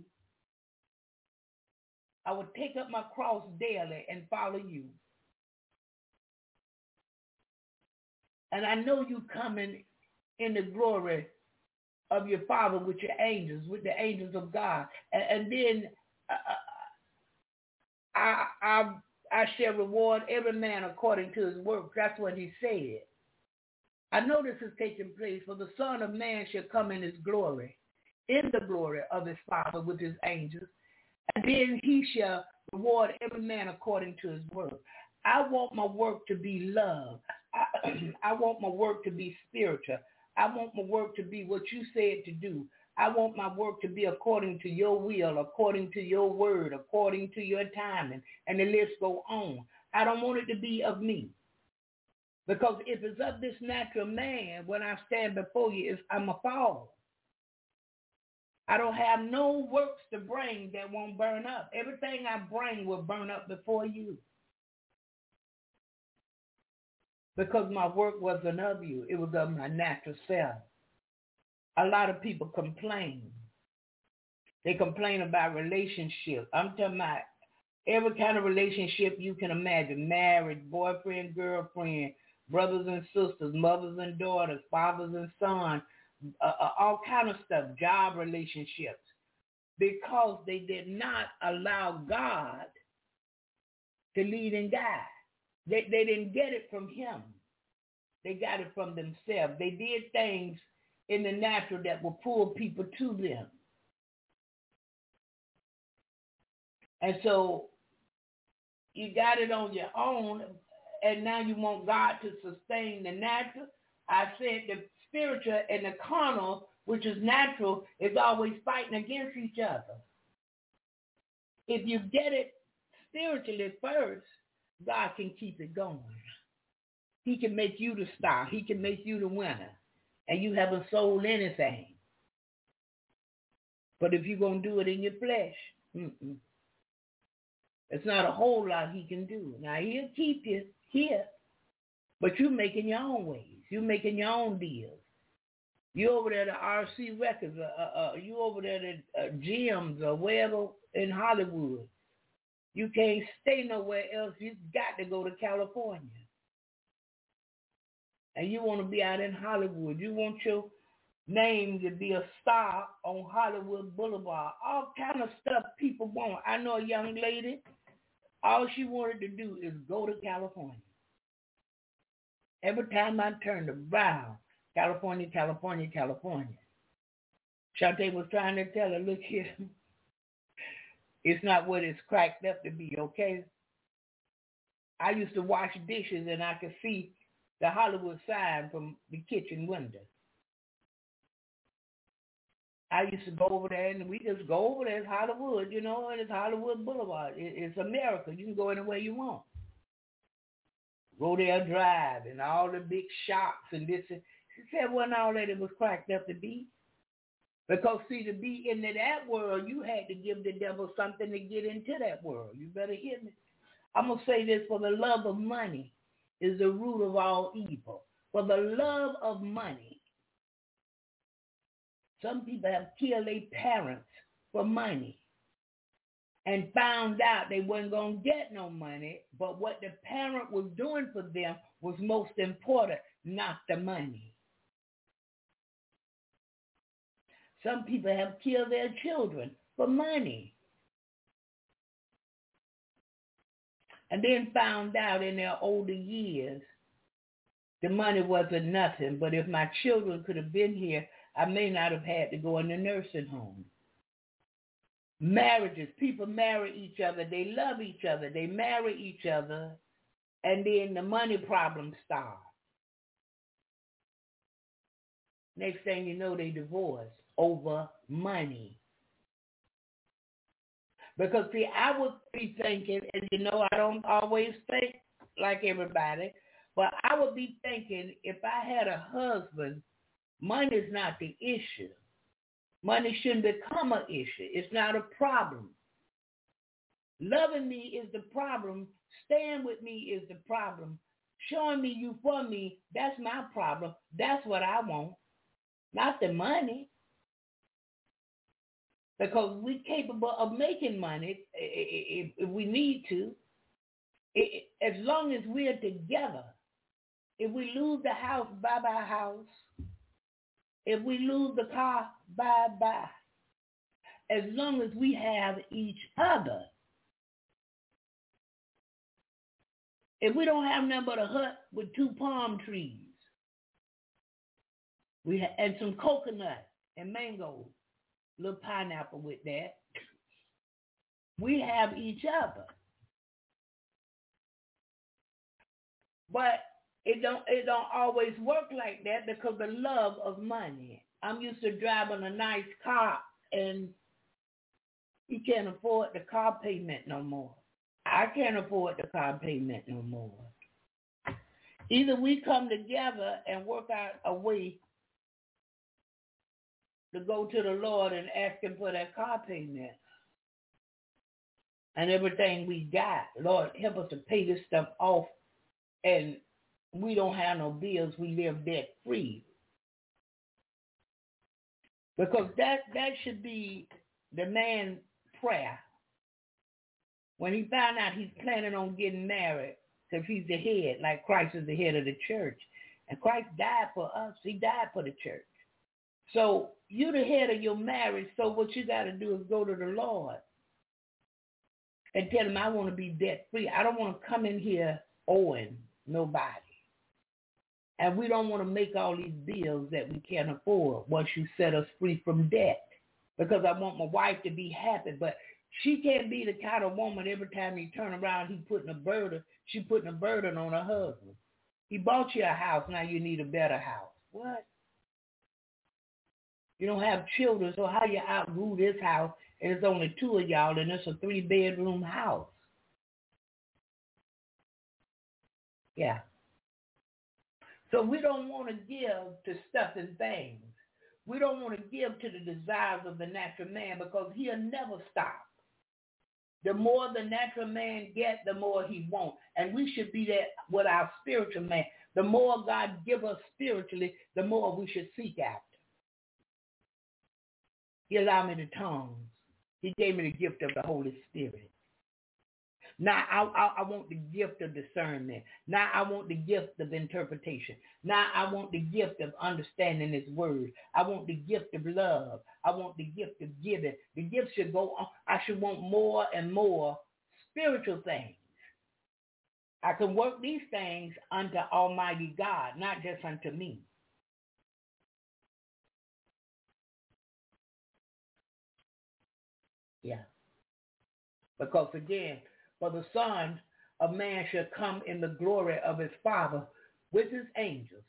I will take up my cross daily and follow you. And I know you coming in the glory of your Father with your angels, with the angels of God. And, and then uh, uh I, I I shall reward every man according to his work. That's what he said. I know this is taking place, for the Son of Man shall come in his glory, in the glory of his Father with his angels, and then he shall reward every man according to his work. I want my work to be love. I, I want my work to be spiritual. I want my work to be what you said to do. I want my work to be according to your will, according to your word, according to your timing, and the list go on. I don't want it to be of me. Because if it's of this natural man, when I stand before you, I'm a fall. I don't have no works to bring that won't burn up. Everything I bring will burn up before you. Because my work wasn't of you. It was of my natural self a lot of people complain. They complain about relationship. I'm talking about every kind of relationship you can imagine, marriage, boyfriend, girlfriend, brothers and sisters, mothers and daughters, fathers and sons, uh, uh, all kind of stuff, job relationships, because they did not allow God to lead and guide. They, they didn't get it from him. They got it from themselves. They did things in the natural that will pull people to them. And so you got it on your own, and now you want God to sustain the natural. I said the spiritual and the carnal, which is natural, is always fighting against each other. If you get it spiritually first, God can keep it going. He can make you the star. He can make you the winner. And you haven't sold anything. But if you're going to do it in your flesh, mm-mm. it's not a whole lot he can do. Now, he'll keep you here, but you're making your own ways. You're making your own deals. You over there at RC Records, uh, uh, uh, you over there at uh, gyms or wherever in Hollywood. You can't stay nowhere else. You got to go to California. And you want to be out in Hollywood. You want your name to be a star on Hollywood Boulevard. All kind of stuff people want. I know a young lady, all she wanted to do is go to California. Every time I turned around, California, California, California. Shantae was trying to tell her, look here, it's not what it's cracked up to be, okay? I used to wash dishes and I could see the Hollywood sign from the kitchen window. I used to go over there and we just go over there. It's Hollywood, you know, and it's Hollywood Boulevard. it's America. You can go anywhere you want. Rodeo Drive and all the big shops and this. And, said wasn't all that it was cracked up to be. Because see, to be into that world, you had to give the devil something to get into that world. You better hear me. I'm going to say this for the love of money is the root of all evil. For the love of money. Some people have killed their parents for money and found out they weren't going to get no money, but what the parent was doing for them was most important, not the money. Some people have killed their children for money. And then found out in their older years the money wasn't nothing. But if my children could have been here, I may not have had to go in the nursing home. Marriages, people marry each other. They love each other. They marry each other. And then the money problems start. Next thing you know, they divorce over money. Because see, I would be thinking, and you know, I don't always think like everybody, but I would be thinking if I had a husband, money is not the issue. Money shouldn't become an issue. It's not a problem. Loving me is the problem. Staying with me is the problem. Showing me you for me, that's my problem. That's what I want. Not the money because we're capable of making money eh, eh, eh, if, if we need to. As long as we're together. If we lose the house, bye-bye house. If we lose the car, bye-bye. As long as we have each other. If we don't have nothing but a hut with two palm trees, we ha- and some coconut and mangoes, little pineapple with that. We have each other. But it don't it don't always work like that because the love of money. I'm used to driving a nice car and you can't afford the car payment no more. I can't afford the car payment no more. Either we come together and work out a way to go to the Lord and ask him for that car payment and everything we got. Lord, help us to pay this stuff off and we don't have no bills. We live debt free. Because that, that should be the man prayer when he found out he's planning on getting married, because he's the head, like Christ is the head of the church. And Christ died for us. He died for the church. So you're the head of your marriage. So what you got to do is go to the Lord and tell him, I want to be debt free. I don't want to come in here owing nobody. And we don't want to make all these bills that we can't afford once you set us free from debt. Because I want my wife to be happy. But she can't be the kind of woman every time he turn around, he putting a burden, she putting a burden on her husband. He bought you a house, now you need a better house. What? You don't have children, so how you outrule this house and it's only two of y'all and it's a three bedroom house? Yeah. So we don't want to give to stuff and things. We don't want to give to the desires of the natural man because he'll never stop. The more the natural man get, the more he wants. And we should be that with our spiritual man. The more God give us spiritually, the more we should seek after. He allowed me the tongues. He gave me the gift of the Holy Spirit. Now I, I, I, want the gift of discernment. Now I want the gift of interpretation. Now I want the gift of understanding his word. I want the gift of love. I want the gift of giving. The gift should go on. I should want more and more spiritual things. I can work these things unto Almighty God, not just unto me. Because again, for the Son of Man shall come in the glory of his Father with his angels,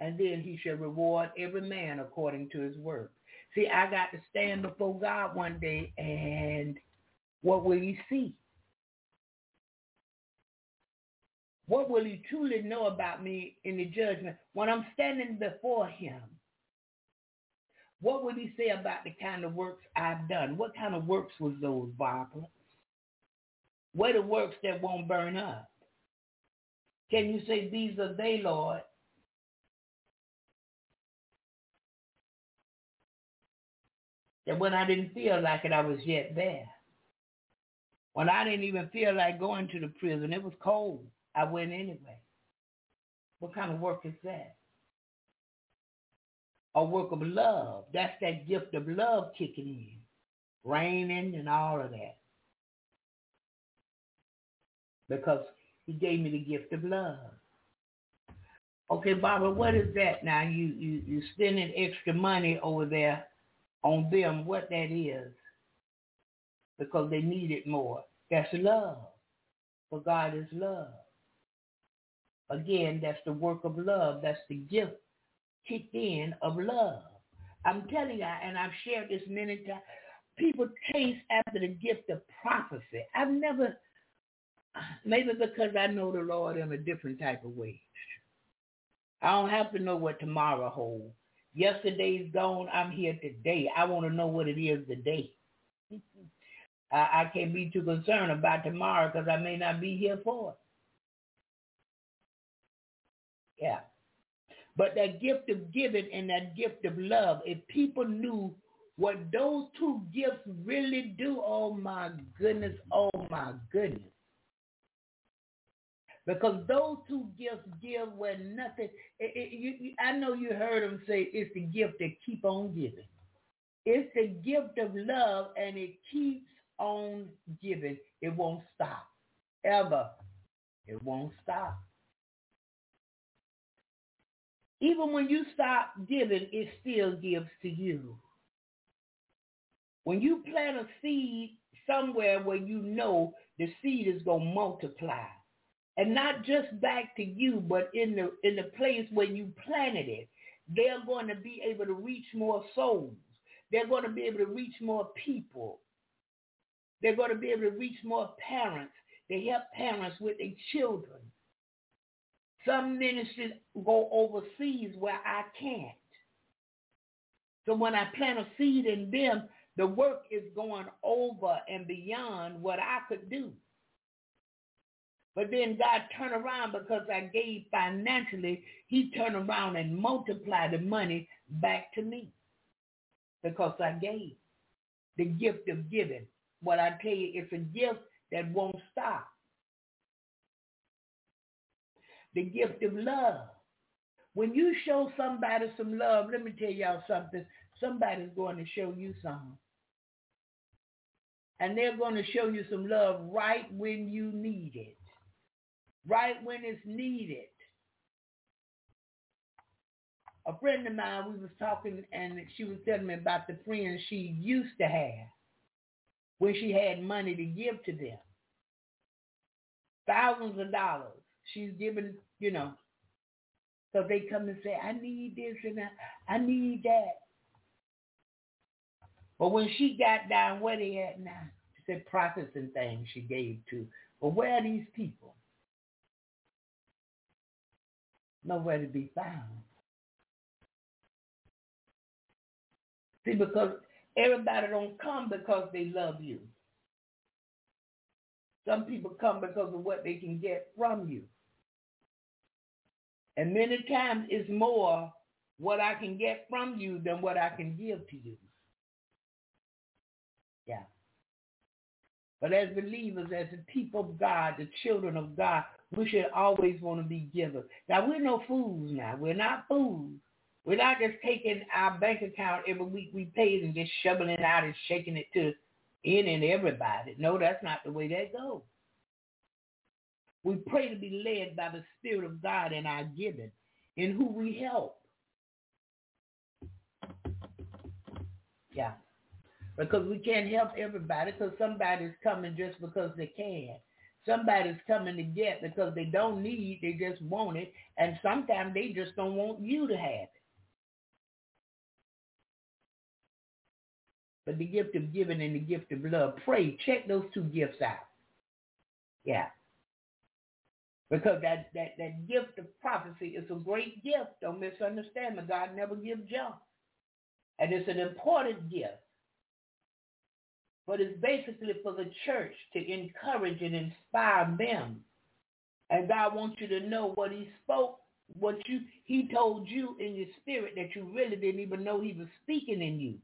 and then he shall reward every man according to his work. See, I got to stand before God one day, and what will he see? What will he truly know about me in the judgment when I'm standing before him? What will he say about the kind of works I've done? What kind of works was those, Barbara? What are works that won't burn up? Can you say, these are they, Lord? That when I didn't feel like it, I was yet there. When I didn't even feel like going to the prison, it was cold. I went anyway. What kind of work is that? A work of love. That's that gift of love kicking in. Raining and all of that because he gave me the gift of love. Okay, Barbara, what is that now? You you you spending extra money over there on them, what that is, because they need it more. That's love. For God is love. Again, that's the work of love. That's the gift kicked in of love. I'm telling you, and I've shared this many times, people chase after the gift of prophecy. I've never Maybe because I know the Lord in a different type of way. I don't have to know what tomorrow holds. Yesterday's gone. I'm here today. I want to know what it is today. I, I can't be too concerned about tomorrow because I may not be here for it. Yeah. But that gift of giving and that gift of love, if people knew what those two gifts really do, oh my goodness, oh my goodness. Because those two gifts give where nothing, it, it, you, I know you heard them say it's the gift that keep on giving. It's the gift of love and it keeps on giving. It won't stop. Ever. It won't stop. Even when you stop giving, it still gives to you. When you plant a seed somewhere where you know the seed is going to multiply, and not just back to you, but in the in the place where you planted it, they're going to be able to reach more souls. They're going to be able to reach more people. They're going to be able to reach more parents. They help parents with their children. Some ministries go overseas where I can't. So when I plant a seed in them, the work is going over and beyond what I could do. But then God turned around because I gave financially. He turned around and multiplied the money back to me because I gave. The gift of giving. What I tell you, it's a gift that won't stop. The gift of love. When you show somebody some love, let me tell y'all something. Somebody's going to show you something. And they're going to show you some love right when you need it. Right when it's needed. A friend of mine, we was talking and she was telling me about the friends she used to have when she had money to give to them. Thousands of dollars. She's giving, you know. So they come and say, I need this and I, I need that. But when she got down where they at now, she said prophets and things she gave to. But where are these people? Nowhere to be found. See, because everybody don't come because they love you. Some people come because of what they can get from you. And many times it's more what I can get from you than what I can give to you. Yeah. But as believers, as the people of God, the children of God, we should always want to be givers. Now, we're no fools now. We're not fools. We're not just taking our bank account every week we pay it and just shoving it out and shaking it to in and everybody. No, that's not the way that goes. We pray to be led by the Spirit of God in our giving, in who we help. Yeah. Because we can't help everybody because somebody's coming just because they can. Somebody's coming to get because they don't need, they just want it. And sometimes they just don't want you to have it. But the gift of giving and the gift of love, pray, check those two gifts out. Yeah. Because that, that, that gift of prophecy is a great gift. Don't misunderstand me. God never gives junk. And it's an important gift but it's basically for the church to encourage and inspire them. And God wants you to know what he spoke, what you he told you in your spirit that you really didn't even know he was speaking in you.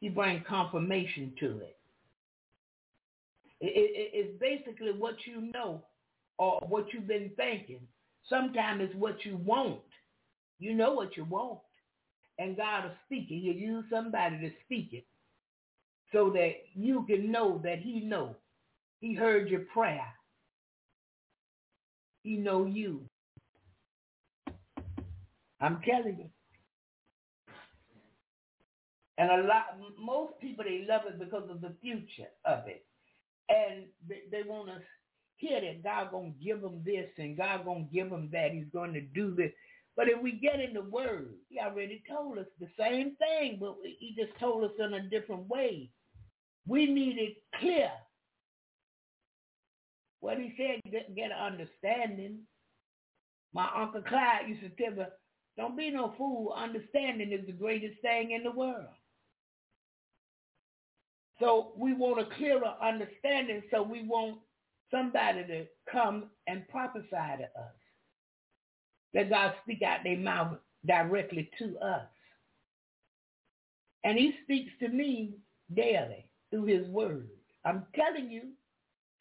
He brings confirmation to it. It, it. It's basically what you know or what you've been thinking. Sometimes it's what you want. You know what you want and God will speak it. He'll use somebody to speak it so that you can know that he know. He heard your prayer. He know you. I'm telling you. And a lot, most people, they love it because of the future of it. And they, they want to hear that God going to give them this and God going to give them that. He's going to do this. But if we get in the word, he already told us the same thing, but he just told us in a different way. We need it clear. What he said, get, get an understanding. My Uncle Clyde used to tell me, don't be no fool. Understanding is the greatest thing in the world. So we want a clearer understanding so we want somebody to come and prophesy to us. Let God speak out their mouth directly to us. And he speaks to me daily through his word. I'm telling you,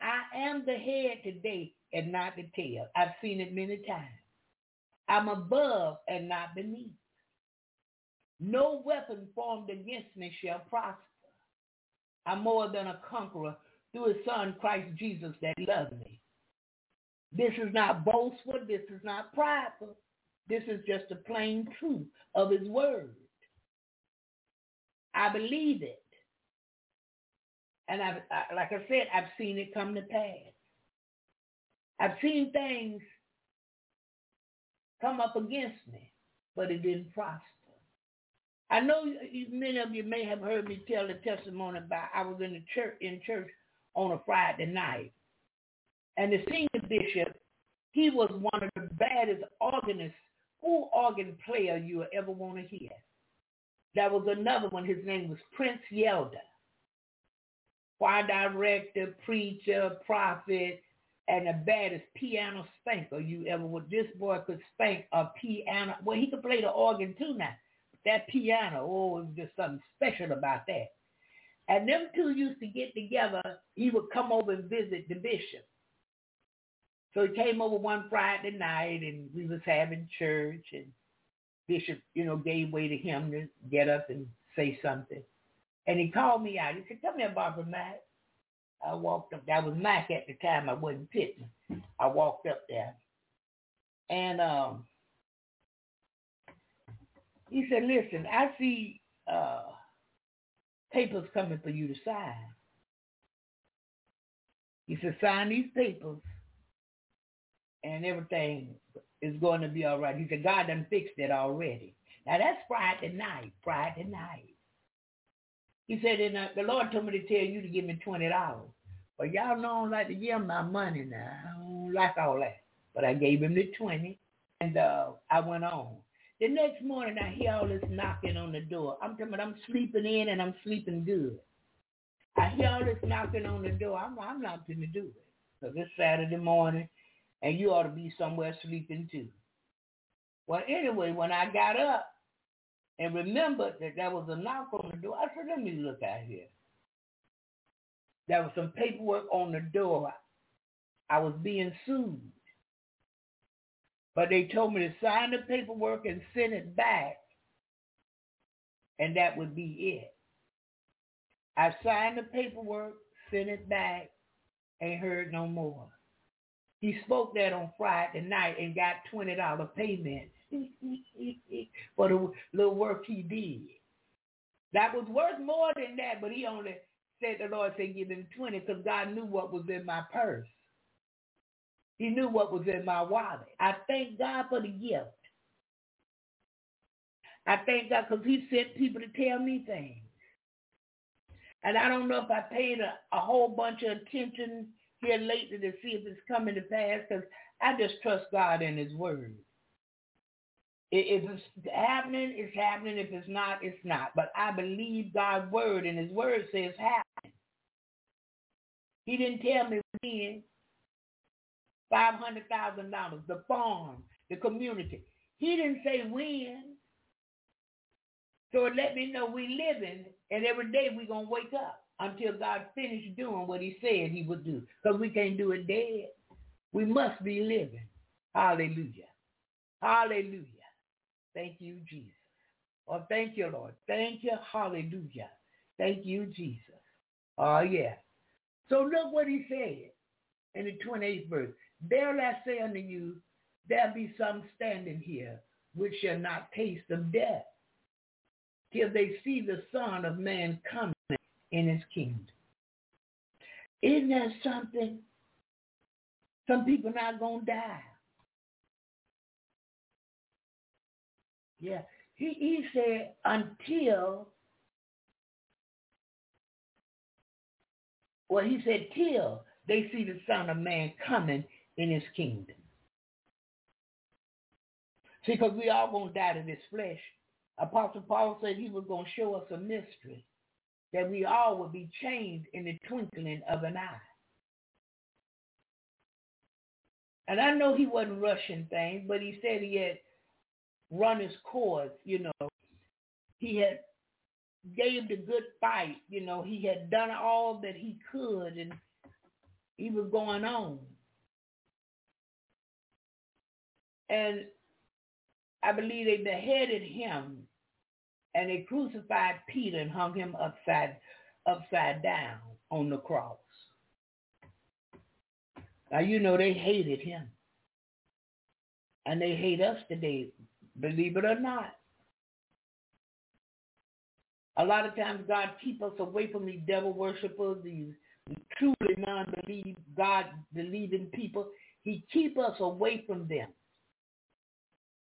I am the head today and not the tail. I've seen it many times. I'm above and not beneath. No weapon formed against me shall prosper. I'm more than a conqueror through his son Christ Jesus that loved me. This is not boastful. This is not prideful. This is just the plain truth of his word. I believe it. And I've, I, like I said, I've seen it come to pass. I've seen things come up against me, but it didn't prosper. I know many of you may have heard me tell the testimony about I was in the church in church on a Friday night, and the senior bishop, he was one of the baddest organists, full organ player you ever want to hear. There was another one, his name was Prince Yelda. Choir director, preacher, prophet, and the baddest piano spanker you ever would. This boy could spank a piano. Well, he could play the organ too now. That piano, oh, it was just something special about that. And them two used to get together. He would come over and visit the bishop. So he came over one Friday night and we was having church and Bishop, you know, gave way to him to get up and say something. And he called me out. He said, come here, Barbara Mack. I walked up. That was Mack at the time. I wasn't Pittman. I walked up there. And um, he said, listen, I see uh, papers coming for you to sign. He said, sign these papers and everything is going to be all right. He said, God done fixed it already. Now that's Friday night, Friday night. He said, and uh, the Lord told me to tell you to give me $20. But y'all know I don't like to give my money now. I don't like all that. But I gave him the 20 and uh, I went on. The next morning I hear all this knocking on the door. I'm talking about I'm sleeping in and I'm sleeping good. I hear all this knocking on the door. I'm, I'm not going to do it. So this Saturday morning, and you ought to be somewhere sleeping too. Well, anyway, when I got up and remembered that there was a knock on the door, I said, let me look out here. There was some paperwork on the door. I was being sued. But they told me to sign the paperwork and send it back, and that would be it. I signed the paperwork, sent it back, ain't heard no more. He spoke that on Friday night and got $20 payment for the little work he did. That was worth more than that, but he only said the Lord said give him 20 because God knew what was in my purse. He knew what was in my wallet. I thank God for the gift. I thank God because he sent people to tell me things. And I don't know if I paid a, a whole bunch of attention here lately to see if it's coming to pass because I just trust God and his word. If it's happening, it's happening. If it's not, it's not. But I believe God's word, and his word says happen. He didn't tell me when. $500,000, the farm, the community. He didn't say when. So it let me know we're living, and every day we're going to wake up until God finished doing what he said he would do. Because we can't do it dead. We must be living. Hallelujah. Hallelujah. Thank you, Jesus. Oh, thank you, Lord. Thank you. Hallelujah. Thank you, Jesus. Oh, yeah. So look what he said in the 28th verse. Verily I say unto you, there be some standing here which shall not taste of death till they see the Son of Man coming in his kingdom. Isn't that something? Some people not going to die. Yeah. He, he said until, well, he said till they see the Son of Man coming in his kingdom. See, because we all going to die to this flesh. Apostle Paul said he was going to show us a mystery that we all would be changed in the twinkling of an eye. And I know he wasn't rushing things, but he said he had run his course, you know. He had gave the good fight, you know. He had done all that he could and he was going on. And I believe they beheaded him and they crucified Peter and hung him upside upside down on the cross. Now you know they hated him. And they hate us today, believe it or not. A lot of times God keep us away from these devil worshippers, these truly non-believe, God-believing people. He keep us away from them.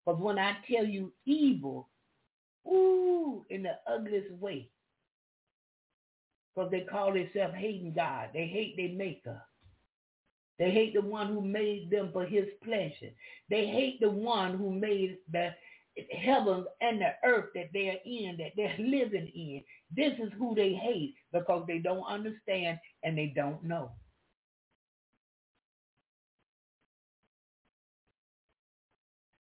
But when I tell you evil Ooh, in the ugliest way. Because they call themselves hating God. They hate their maker. They hate the one who made them for his pleasure. They hate the one who made the heavens and the earth that they're in, that they're living in. This is who they hate because they don't understand and they don't know.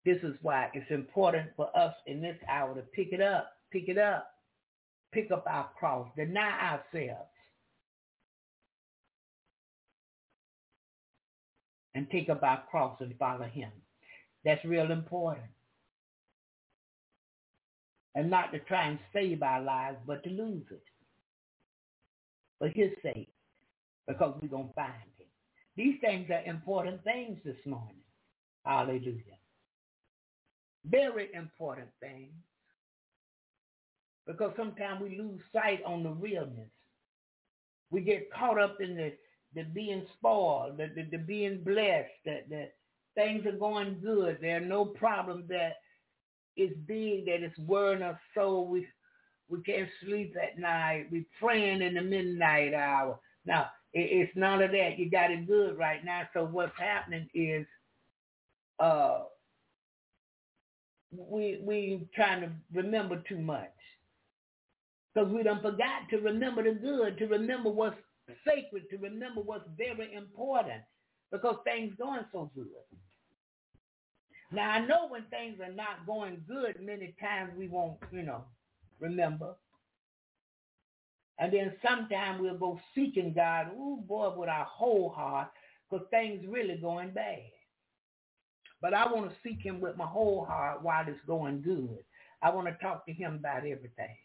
This is why it's important for us in this hour to pick it up, pick it up. pick up our cross, deny ourselves, and take up our cross and follow him. That's real important. And not to try and save our lives, but to lose it. For his sake, because we're going to find him. These things are important things this morning. Hallelujah. Very important things. Because sometimes we lose sight on the realness. We get caught up in the, the being spoiled, the, the, the being blessed, that the things are going good. There are no problems that is big that is worrying us so we we can't sleep at night. We praying in the midnight hour. Now, it, it's none of that. You got it good right now. So what's happening is uh we we trying to remember too much. Because we done forgot to remember the good, to remember what's sacred, to remember what's very important. Because things going so good. Now I know when things are not going good, many times we won't, you know, remember. And then sometimes we'll go seeking God, oh boy, with our whole heart, because things really going bad. But I want to seek him with my whole heart while it's going good. I want to talk to him about everything.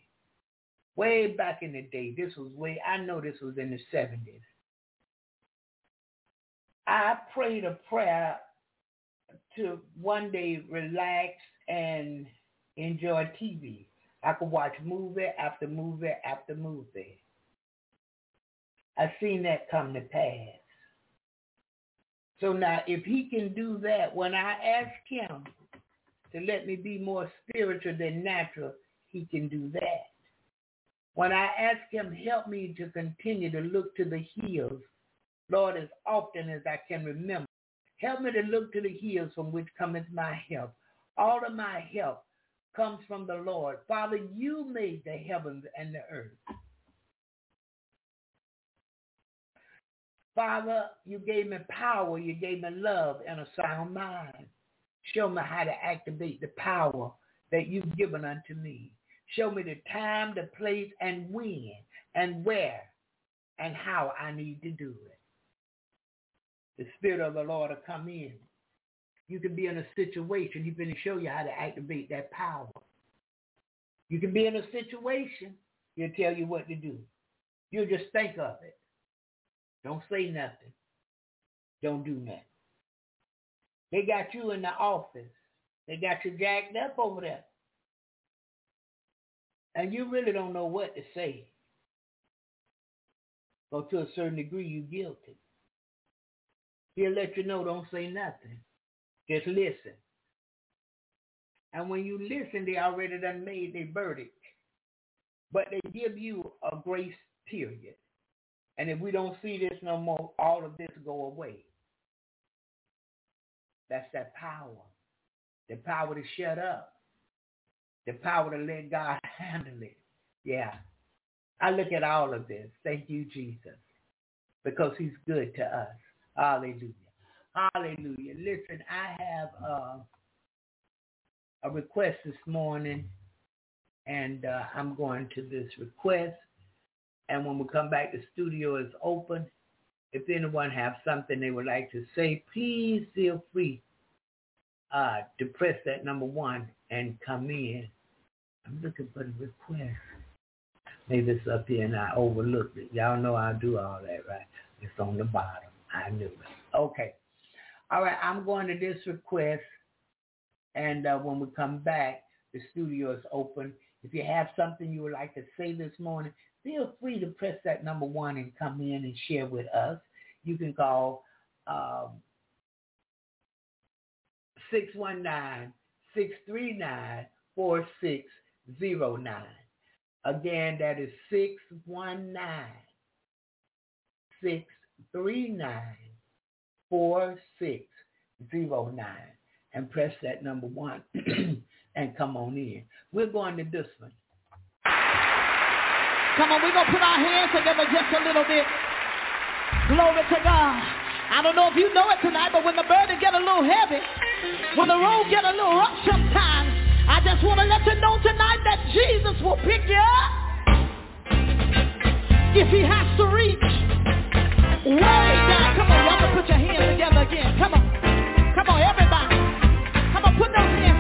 Way back in the day, this was way, I know this was in the 70s. I prayed a prayer to one day relax and enjoy TV. I could watch movie after movie after movie. I've seen that come to pass. So now if he can do that, when I ask him to let me be more spiritual than natural, he can do that. When I ask him, help me to continue to look to the hills, Lord, as often as I can remember, help me to look to the hills from which cometh my help. All of my help comes from the Lord. Father, you made the heavens and the earth. Father, you gave me power, you gave me love and a sound mind. Show me how to activate the power that you've given unto me. Show me the time, the place, and when, and where, and how I need to do it. The Spirit of the Lord will come in. You can be in a situation. He's going to show you how to activate that power. You can be in a situation. He'll tell you what to do. You'll just think of it. Don't say nothing. Don't do nothing. They got you in the office. They got you jacked up over there. And you really don't know what to say. But to a certain degree, you're guilty. He'll let you know, don't say nothing. Just listen. And when you listen, they already done made their verdict. But they give you a grace period. And if we don't see this no more, all of this go away. That's that power. The power to shut up. The power to let God handle it. Yeah. I look at all of this. Thank you, Jesus. Because he's good to us. Hallelujah. Hallelujah. Listen, I have uh, a request this morning, and uh, I'm going to this request. And when we come back, the studio is open. If anyone have something they would like to say, please feel free uh, to press that number one and come in. I'm looking for the request. Maybe it's up here and I overlooked it. Y'all know I do all that, right? It's on the bottom. I knew it. Okay. All right, I'm going to this request. And uh, when we come back, the studio is open. If you have something you would like to say this morning, feel free to press that number one and come in and share with us. You can call um, 619-639-4609. Again, that is 619-639-4609. And press that number one and come on in. We're going to this one. Come on, we're going to put our hands together just a little bit. Glory to God. I don't know if you know it tonight, but when the burden get a little heavy, when the road get a little rough sometimes, I just want to let you know tonight that Jesus will pick you up if he has to reach. Way down. Come on, y'all can put your hands together again. Come on. Come on, everybody. Come on, put those hands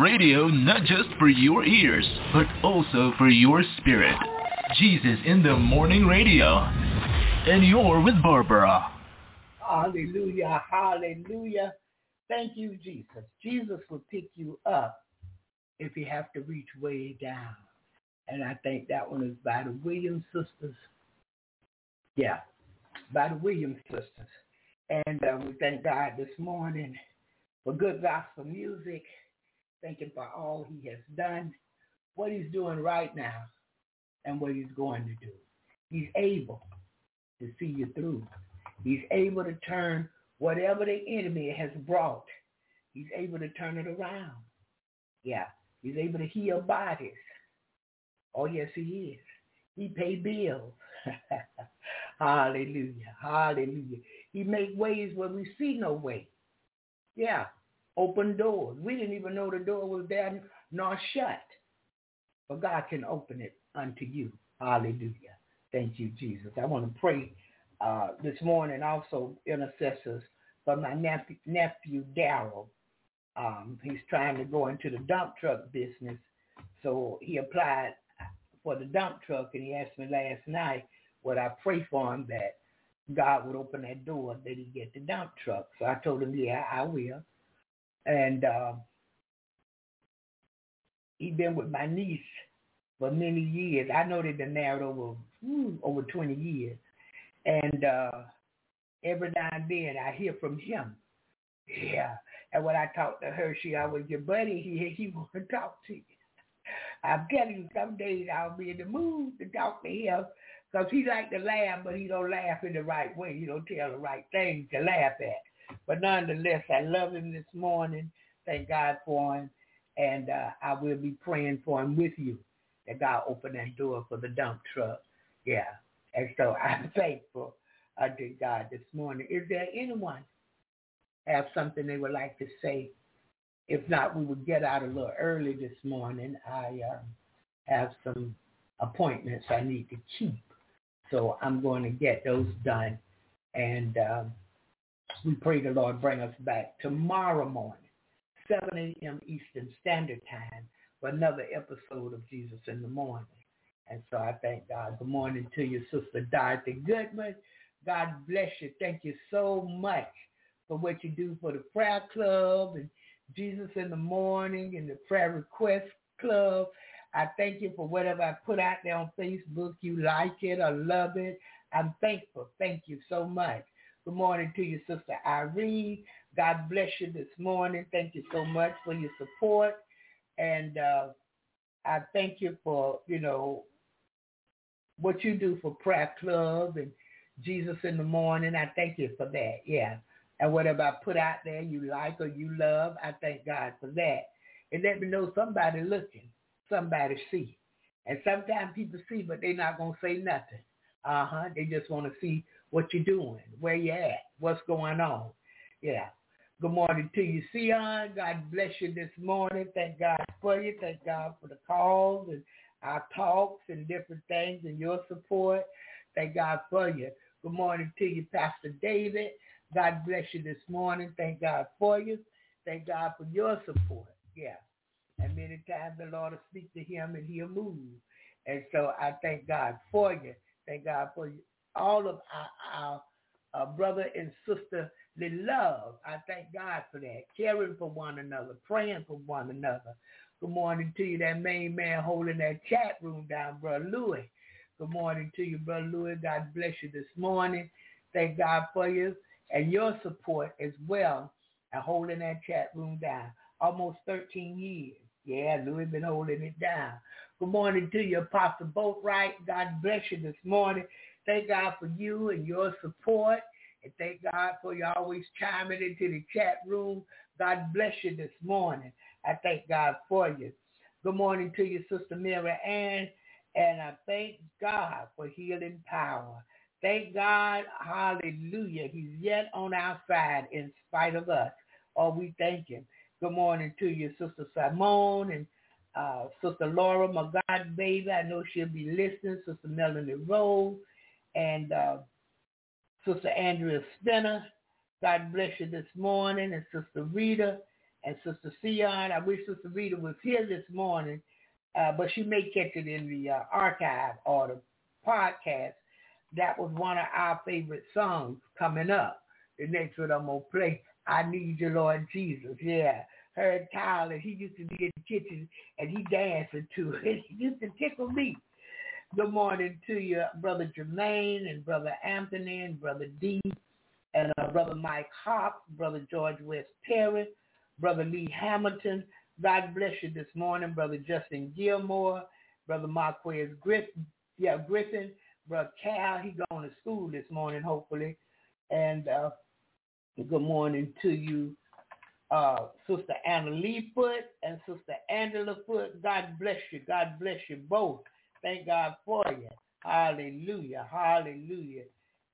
Radio not just for your ears, but also for your spirit. Jesus in the Morning Radio. And you're with Barbara. Hallelujah. Hallelujah. Thank you, Jesus. Jesus will pick you up if you have to reach way down. And I think that one is by the Williams sisters. Yeah, by the Williams sisters. And uh, we thank God this morning for good gospel music. Thank him for all he has done, what he's doing right now, and what he's going to do. He's able to see you through. He's able to turn whatever the enemy has brought. He's able to turn it around. Yeah. He's able to heal bodies. Oh, yes, he is. He pay bills. hallelujah. Hallelujah. He make ways where we see no way. Yeah. Open doors. We didn't even know the door was there nor shut. But God can open it unto you. Hallelujah. Thank you, Jesus. I want to pray uh, this morning also intercessors for my nephew, nephew Daryl. Um, he's trying to go into the dump truck business. So he applied for the dump truck and he asked me last night would I pray for him that God would open that door that he get the dump truck. So I told him, yeah, I will. And uh, he been with my niece for many years. I know they've been married over ooh, over 20 years. And uh, every now and then I hear from him. Yeah. And when I talk to her, she always your buddy. He he want to talk to you. I'm telling you, some days I'll be in the mood to talk to him because he like to laugh, but he don't laugh in the right way. He don't tell the right things to laugh at. But nonetheless, I love him this morning. Thank God for him. And uh, I will be praying for him with you that God open that door for the dump truck. Yeah. And so I'm thankful unto God this morning. Is there anyone have something they would like to say? If not, we would get out a little early this morning. I uh, have some appointments I need to keep. So I'm going to get those done. And um, we pray the Lord bring us back tomorrow morning, 7 a.m. Eastern Standard Time, for another episode of Jesus in the Morning. And so I thank God. Good morning to you, Sister Dorothy Goodman. God bless you. Thank you so much for what you do for the prayer club and Jesus in the morning and the prayer request club. I thank you for whatever I put out there on Facebook. You like it or love it. I'm thankful. Thank you so much. Good morning to you, Sister Irene. God bless you this morning. Thank you so much for your support. And uh, I thank you for, you know, what you do for prayer club and Jesus in the morning. I thank you for that. Yeah. And whatever I put out there you like or you love, I thank God for that. And let me know somebody looking, somebody see. And sometimes people see, but they're not going to say nothing. Uh-huh. They just want to see what you're doing, where you at, what's going on. Yeah. Good morning to you, Sion. God bless you this morning. Thank God for you. Thank God for the calls and our talks and different things and your support. Thank God for you. Good morning to you, Pastor David. God bless you this morning. Thank God for you. Thank God for your support. Yeah. And many times the Lord will speak to him and he'll move. And so I thank God for you. Thank God for you. All of our, our, brother and sister the love. I thank God for that. Caring for one another, praying for one another. Good morning to you, that main man holding that chat room down, Brother Louis. Good morning to you, Brother Louis. God bless you this morning. Thank God for you and your support as well and holding that chat room down. Almost 13 years. Yeah, Louis been holding it down. Good morning to you, Apostle Boatwright. God bless you this morning. Thank God for you and your support. And thank God for you always chiming into the chat room. God bless you this morning. I thank God for you. Good morning to you, Sister Mary Ann. And I thank God for healing power. Thank God, hallelujah. He's yet on our side in spite of us. Oh, we thank him. Good morning to you, Sister Simone and uh, Sister Laura, my God baby. I know she'll be listening. Sister Melanie Rose and uh, Sister Andrea Spinner. God bless you this morning. And Sister Rita and Sister Sion. I wish Sister Rita was here this morning, uh, but she may catch it in the uh, archive or the podcast. That was one of our favorite songs coming up. The next one I'm going to play, I Need You, Lord Jesus. Yeah. Heard Tyler, he used to be in the kitchen and he dancing to it. He used to tickle me. Good morning to you, Brother Jermaine and Brother Anthony and Brother D and uh, Brother Mike Hop, Brother George West Perry, Brother Lee Hamilton. God bless you this morning, Brother Justin Gilmore, Brother Marquez Griffin, yeah, Griffin, Brother Cal, he going to school this morning, hopefully. And uh, good morning to you, uh, Sister Anna Lee Foot and Sister Angela Foot. God bless you. God bless you both. Thank God for you. Hallelujah. Hallelujah.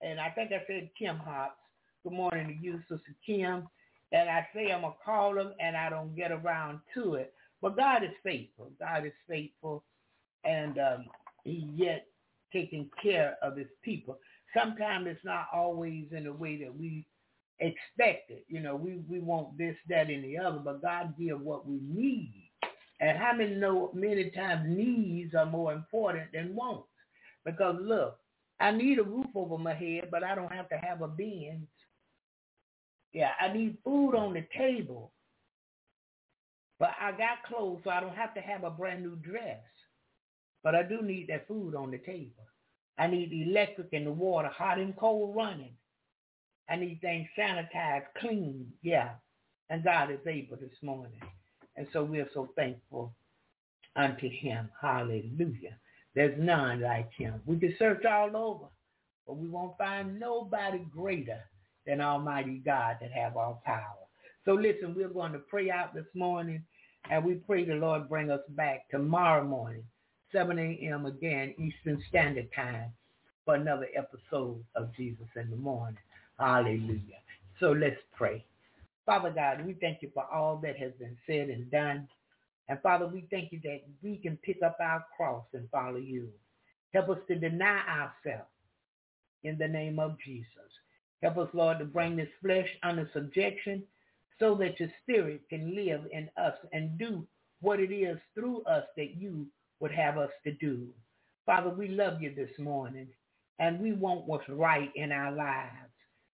And I think I said Kim Hops. Good morning to you, Sister Kim. And I say I'm going to call them and I don't get around to it. But God is faithful. God is faithful. And um, he yet taking care of his people. Sometimes it's not always in the way that we expect it. You know, we, we want this, that, and the other, but God give what we need. And how many know many times needs are more important than wants? Because look, I need a roof over my head, but I don't have to have a Benz. Yeah, I need food on the table, but I got clothes, so I don't have to have a brand new dress. But I do need that food on the table. I need electric and the water, hot and cold running. I need things sanitized, clean. Yeah. And God is able this morning. And so we are so thankful unto him. Hallelujah. There's none like him. We can search all over, but we won't find nobody greater than Almighty God that have all power. So listen, we're going to pray out this morning, and we pray the Lord bring us back tomorrow morning, 7 a.m. again, Eastern Standard Time, for another episode of Jesus in the Morning. Hallelujah. So let's pray. Father God, we thank you for all that has been said and done. And Father, we thank you that we can pick up our cross and follow you. Help us to deny ourselves in the name of Jesus. Help us, Lord, to bring this flesh under subjection so that your spirit can live in us and do what it is through us that you would have us to do. Father, we love you this morning and we want what's right in our lives.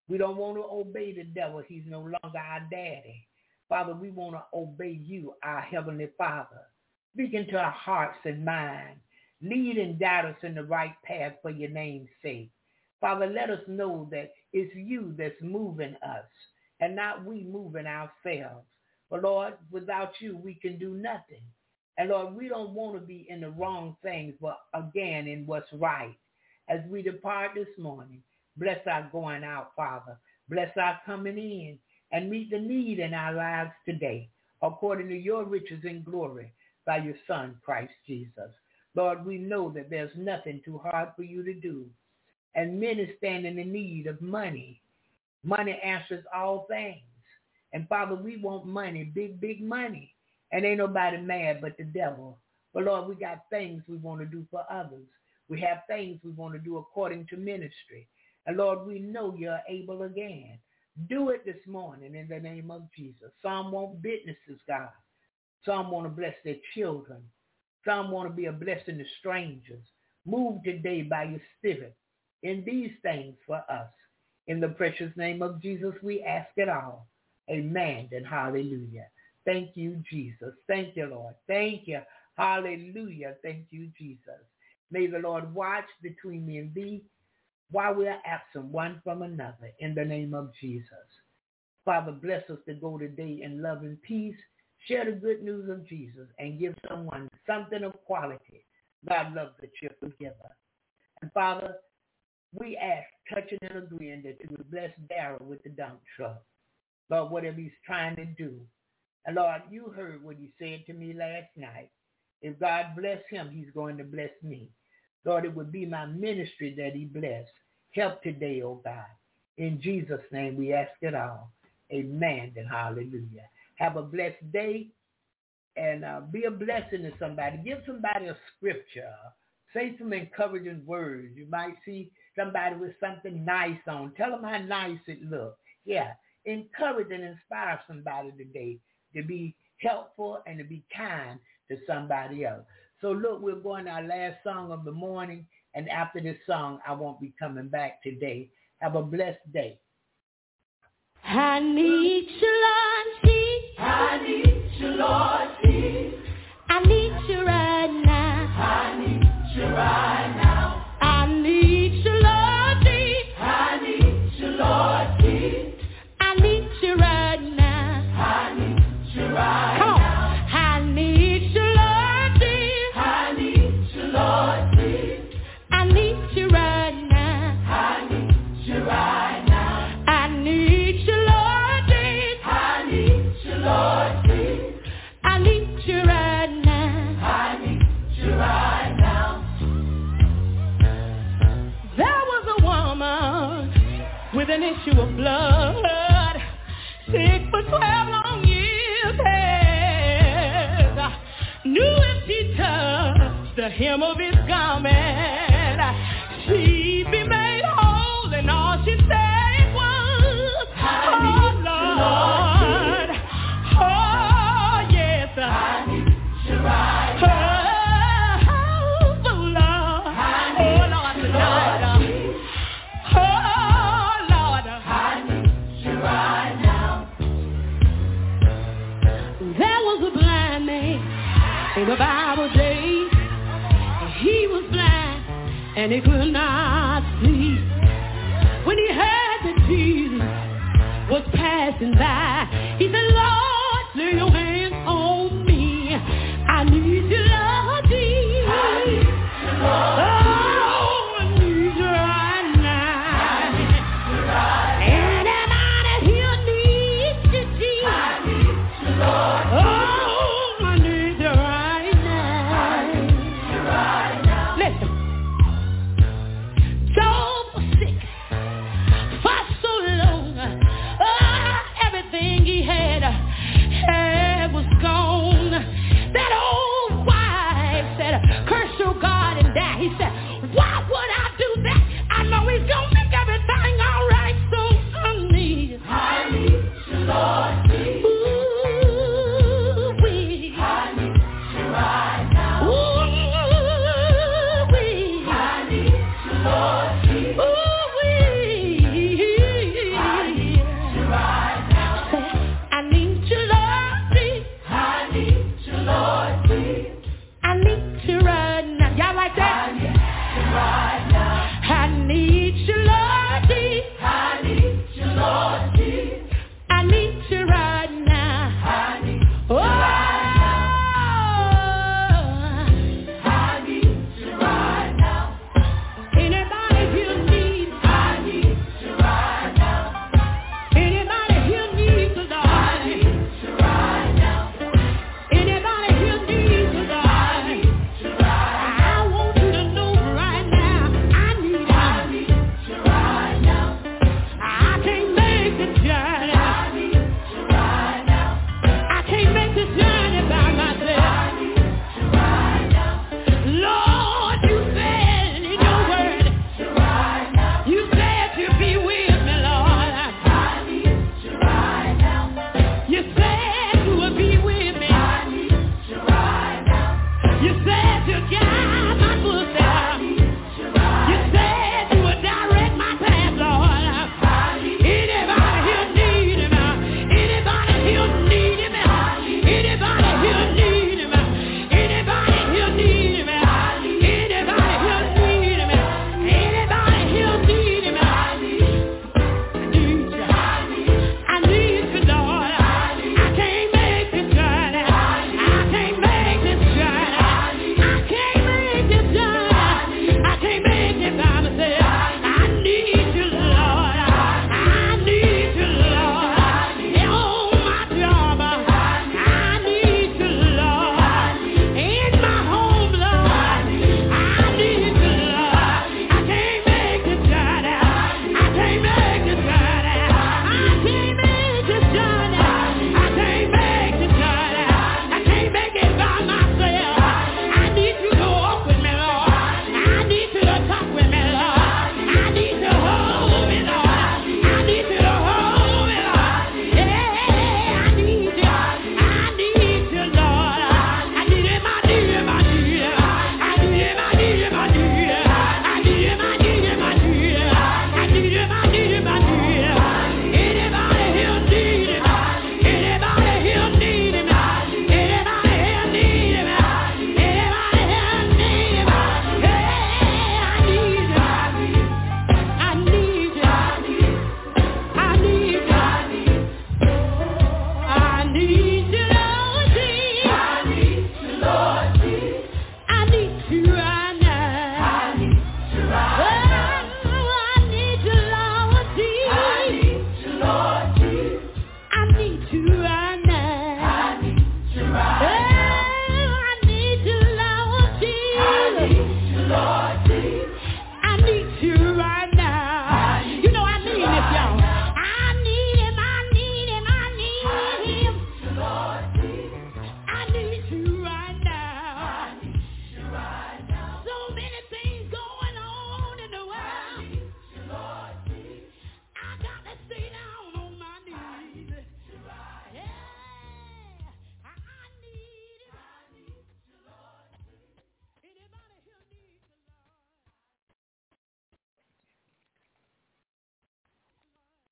We don't want to obey the devil. He's no longer our daddy. Father, we want to obey you, our Heavenly Father. Speak into our hearts and minds. Lead and guide us in the right path for your name's sake. Father, let us know that it's you that's moving us and not we moving ourselves. But Lord, without you, we can do nothing. And Lord, we don't want to be in the wrong things, but again, in what's right. As we depart this morning, Bless our going out, Father. Bless our coming in and meet the need in our lives today according to your riches and glory by your Son, Christ Jesus. Lord, we know that there's nothing too hard for you to do. And many stand in the need of money. Money answers all things. And Father, we want money, big, big money. And ain't nobody mad but the devil. But Lord, we got things we want to do for others. We have things we want to do according to ministry. And Lord, we know you're able again. Do it this morning in the name of Jesus. Some want businesses, God. Some want to bless their children. Some want to be a blessing to strangers. Move today by your spirit in these things for us. In the precious name of Jesus, we ask it all. Amen and hallelujah. Thank you, Jesus. Thank you, Lord. Thank you. Hallelujah. Thank you, Jesus. May the Lord watch between me and thee while we are absent one from another in the name of Jesus. Father, bless us to go today in love and peace, share the good news of Jesus, and give someone something of quality. God loves the cheerful giver. And Father, we ask, touching and agreeing that you would bless Darrell with the dump truck. Lord, whatever he's trying to do. And Lord, you heard what he said to me last night. If God bless him, he's going to bless me. Lord, it would be my ministry that he bless. Help today, oh God. In Jesus' name we ask it all. Amen and hallelujah. Have a blessed day and uh, be a blessing to somebody. Give somebody a scripture. Say some encouraging words. You might see somebody with something nice on. Tell them how nice it looks. Yeah. Encourage and inspire somebody today to be helpful and to be kind to somebody else. So look, we're going to our last song of the morning. And after this song, I won't be coming back today. Have a blessed day. I need you, Lord Jesus. I need you, Lord Jesus. I need you right now. I need you right now. issue of blood. Sick for 12 long years has. Knew if he touched the hem of his garment. and he could not sleep when he heard that Jesus was passing by.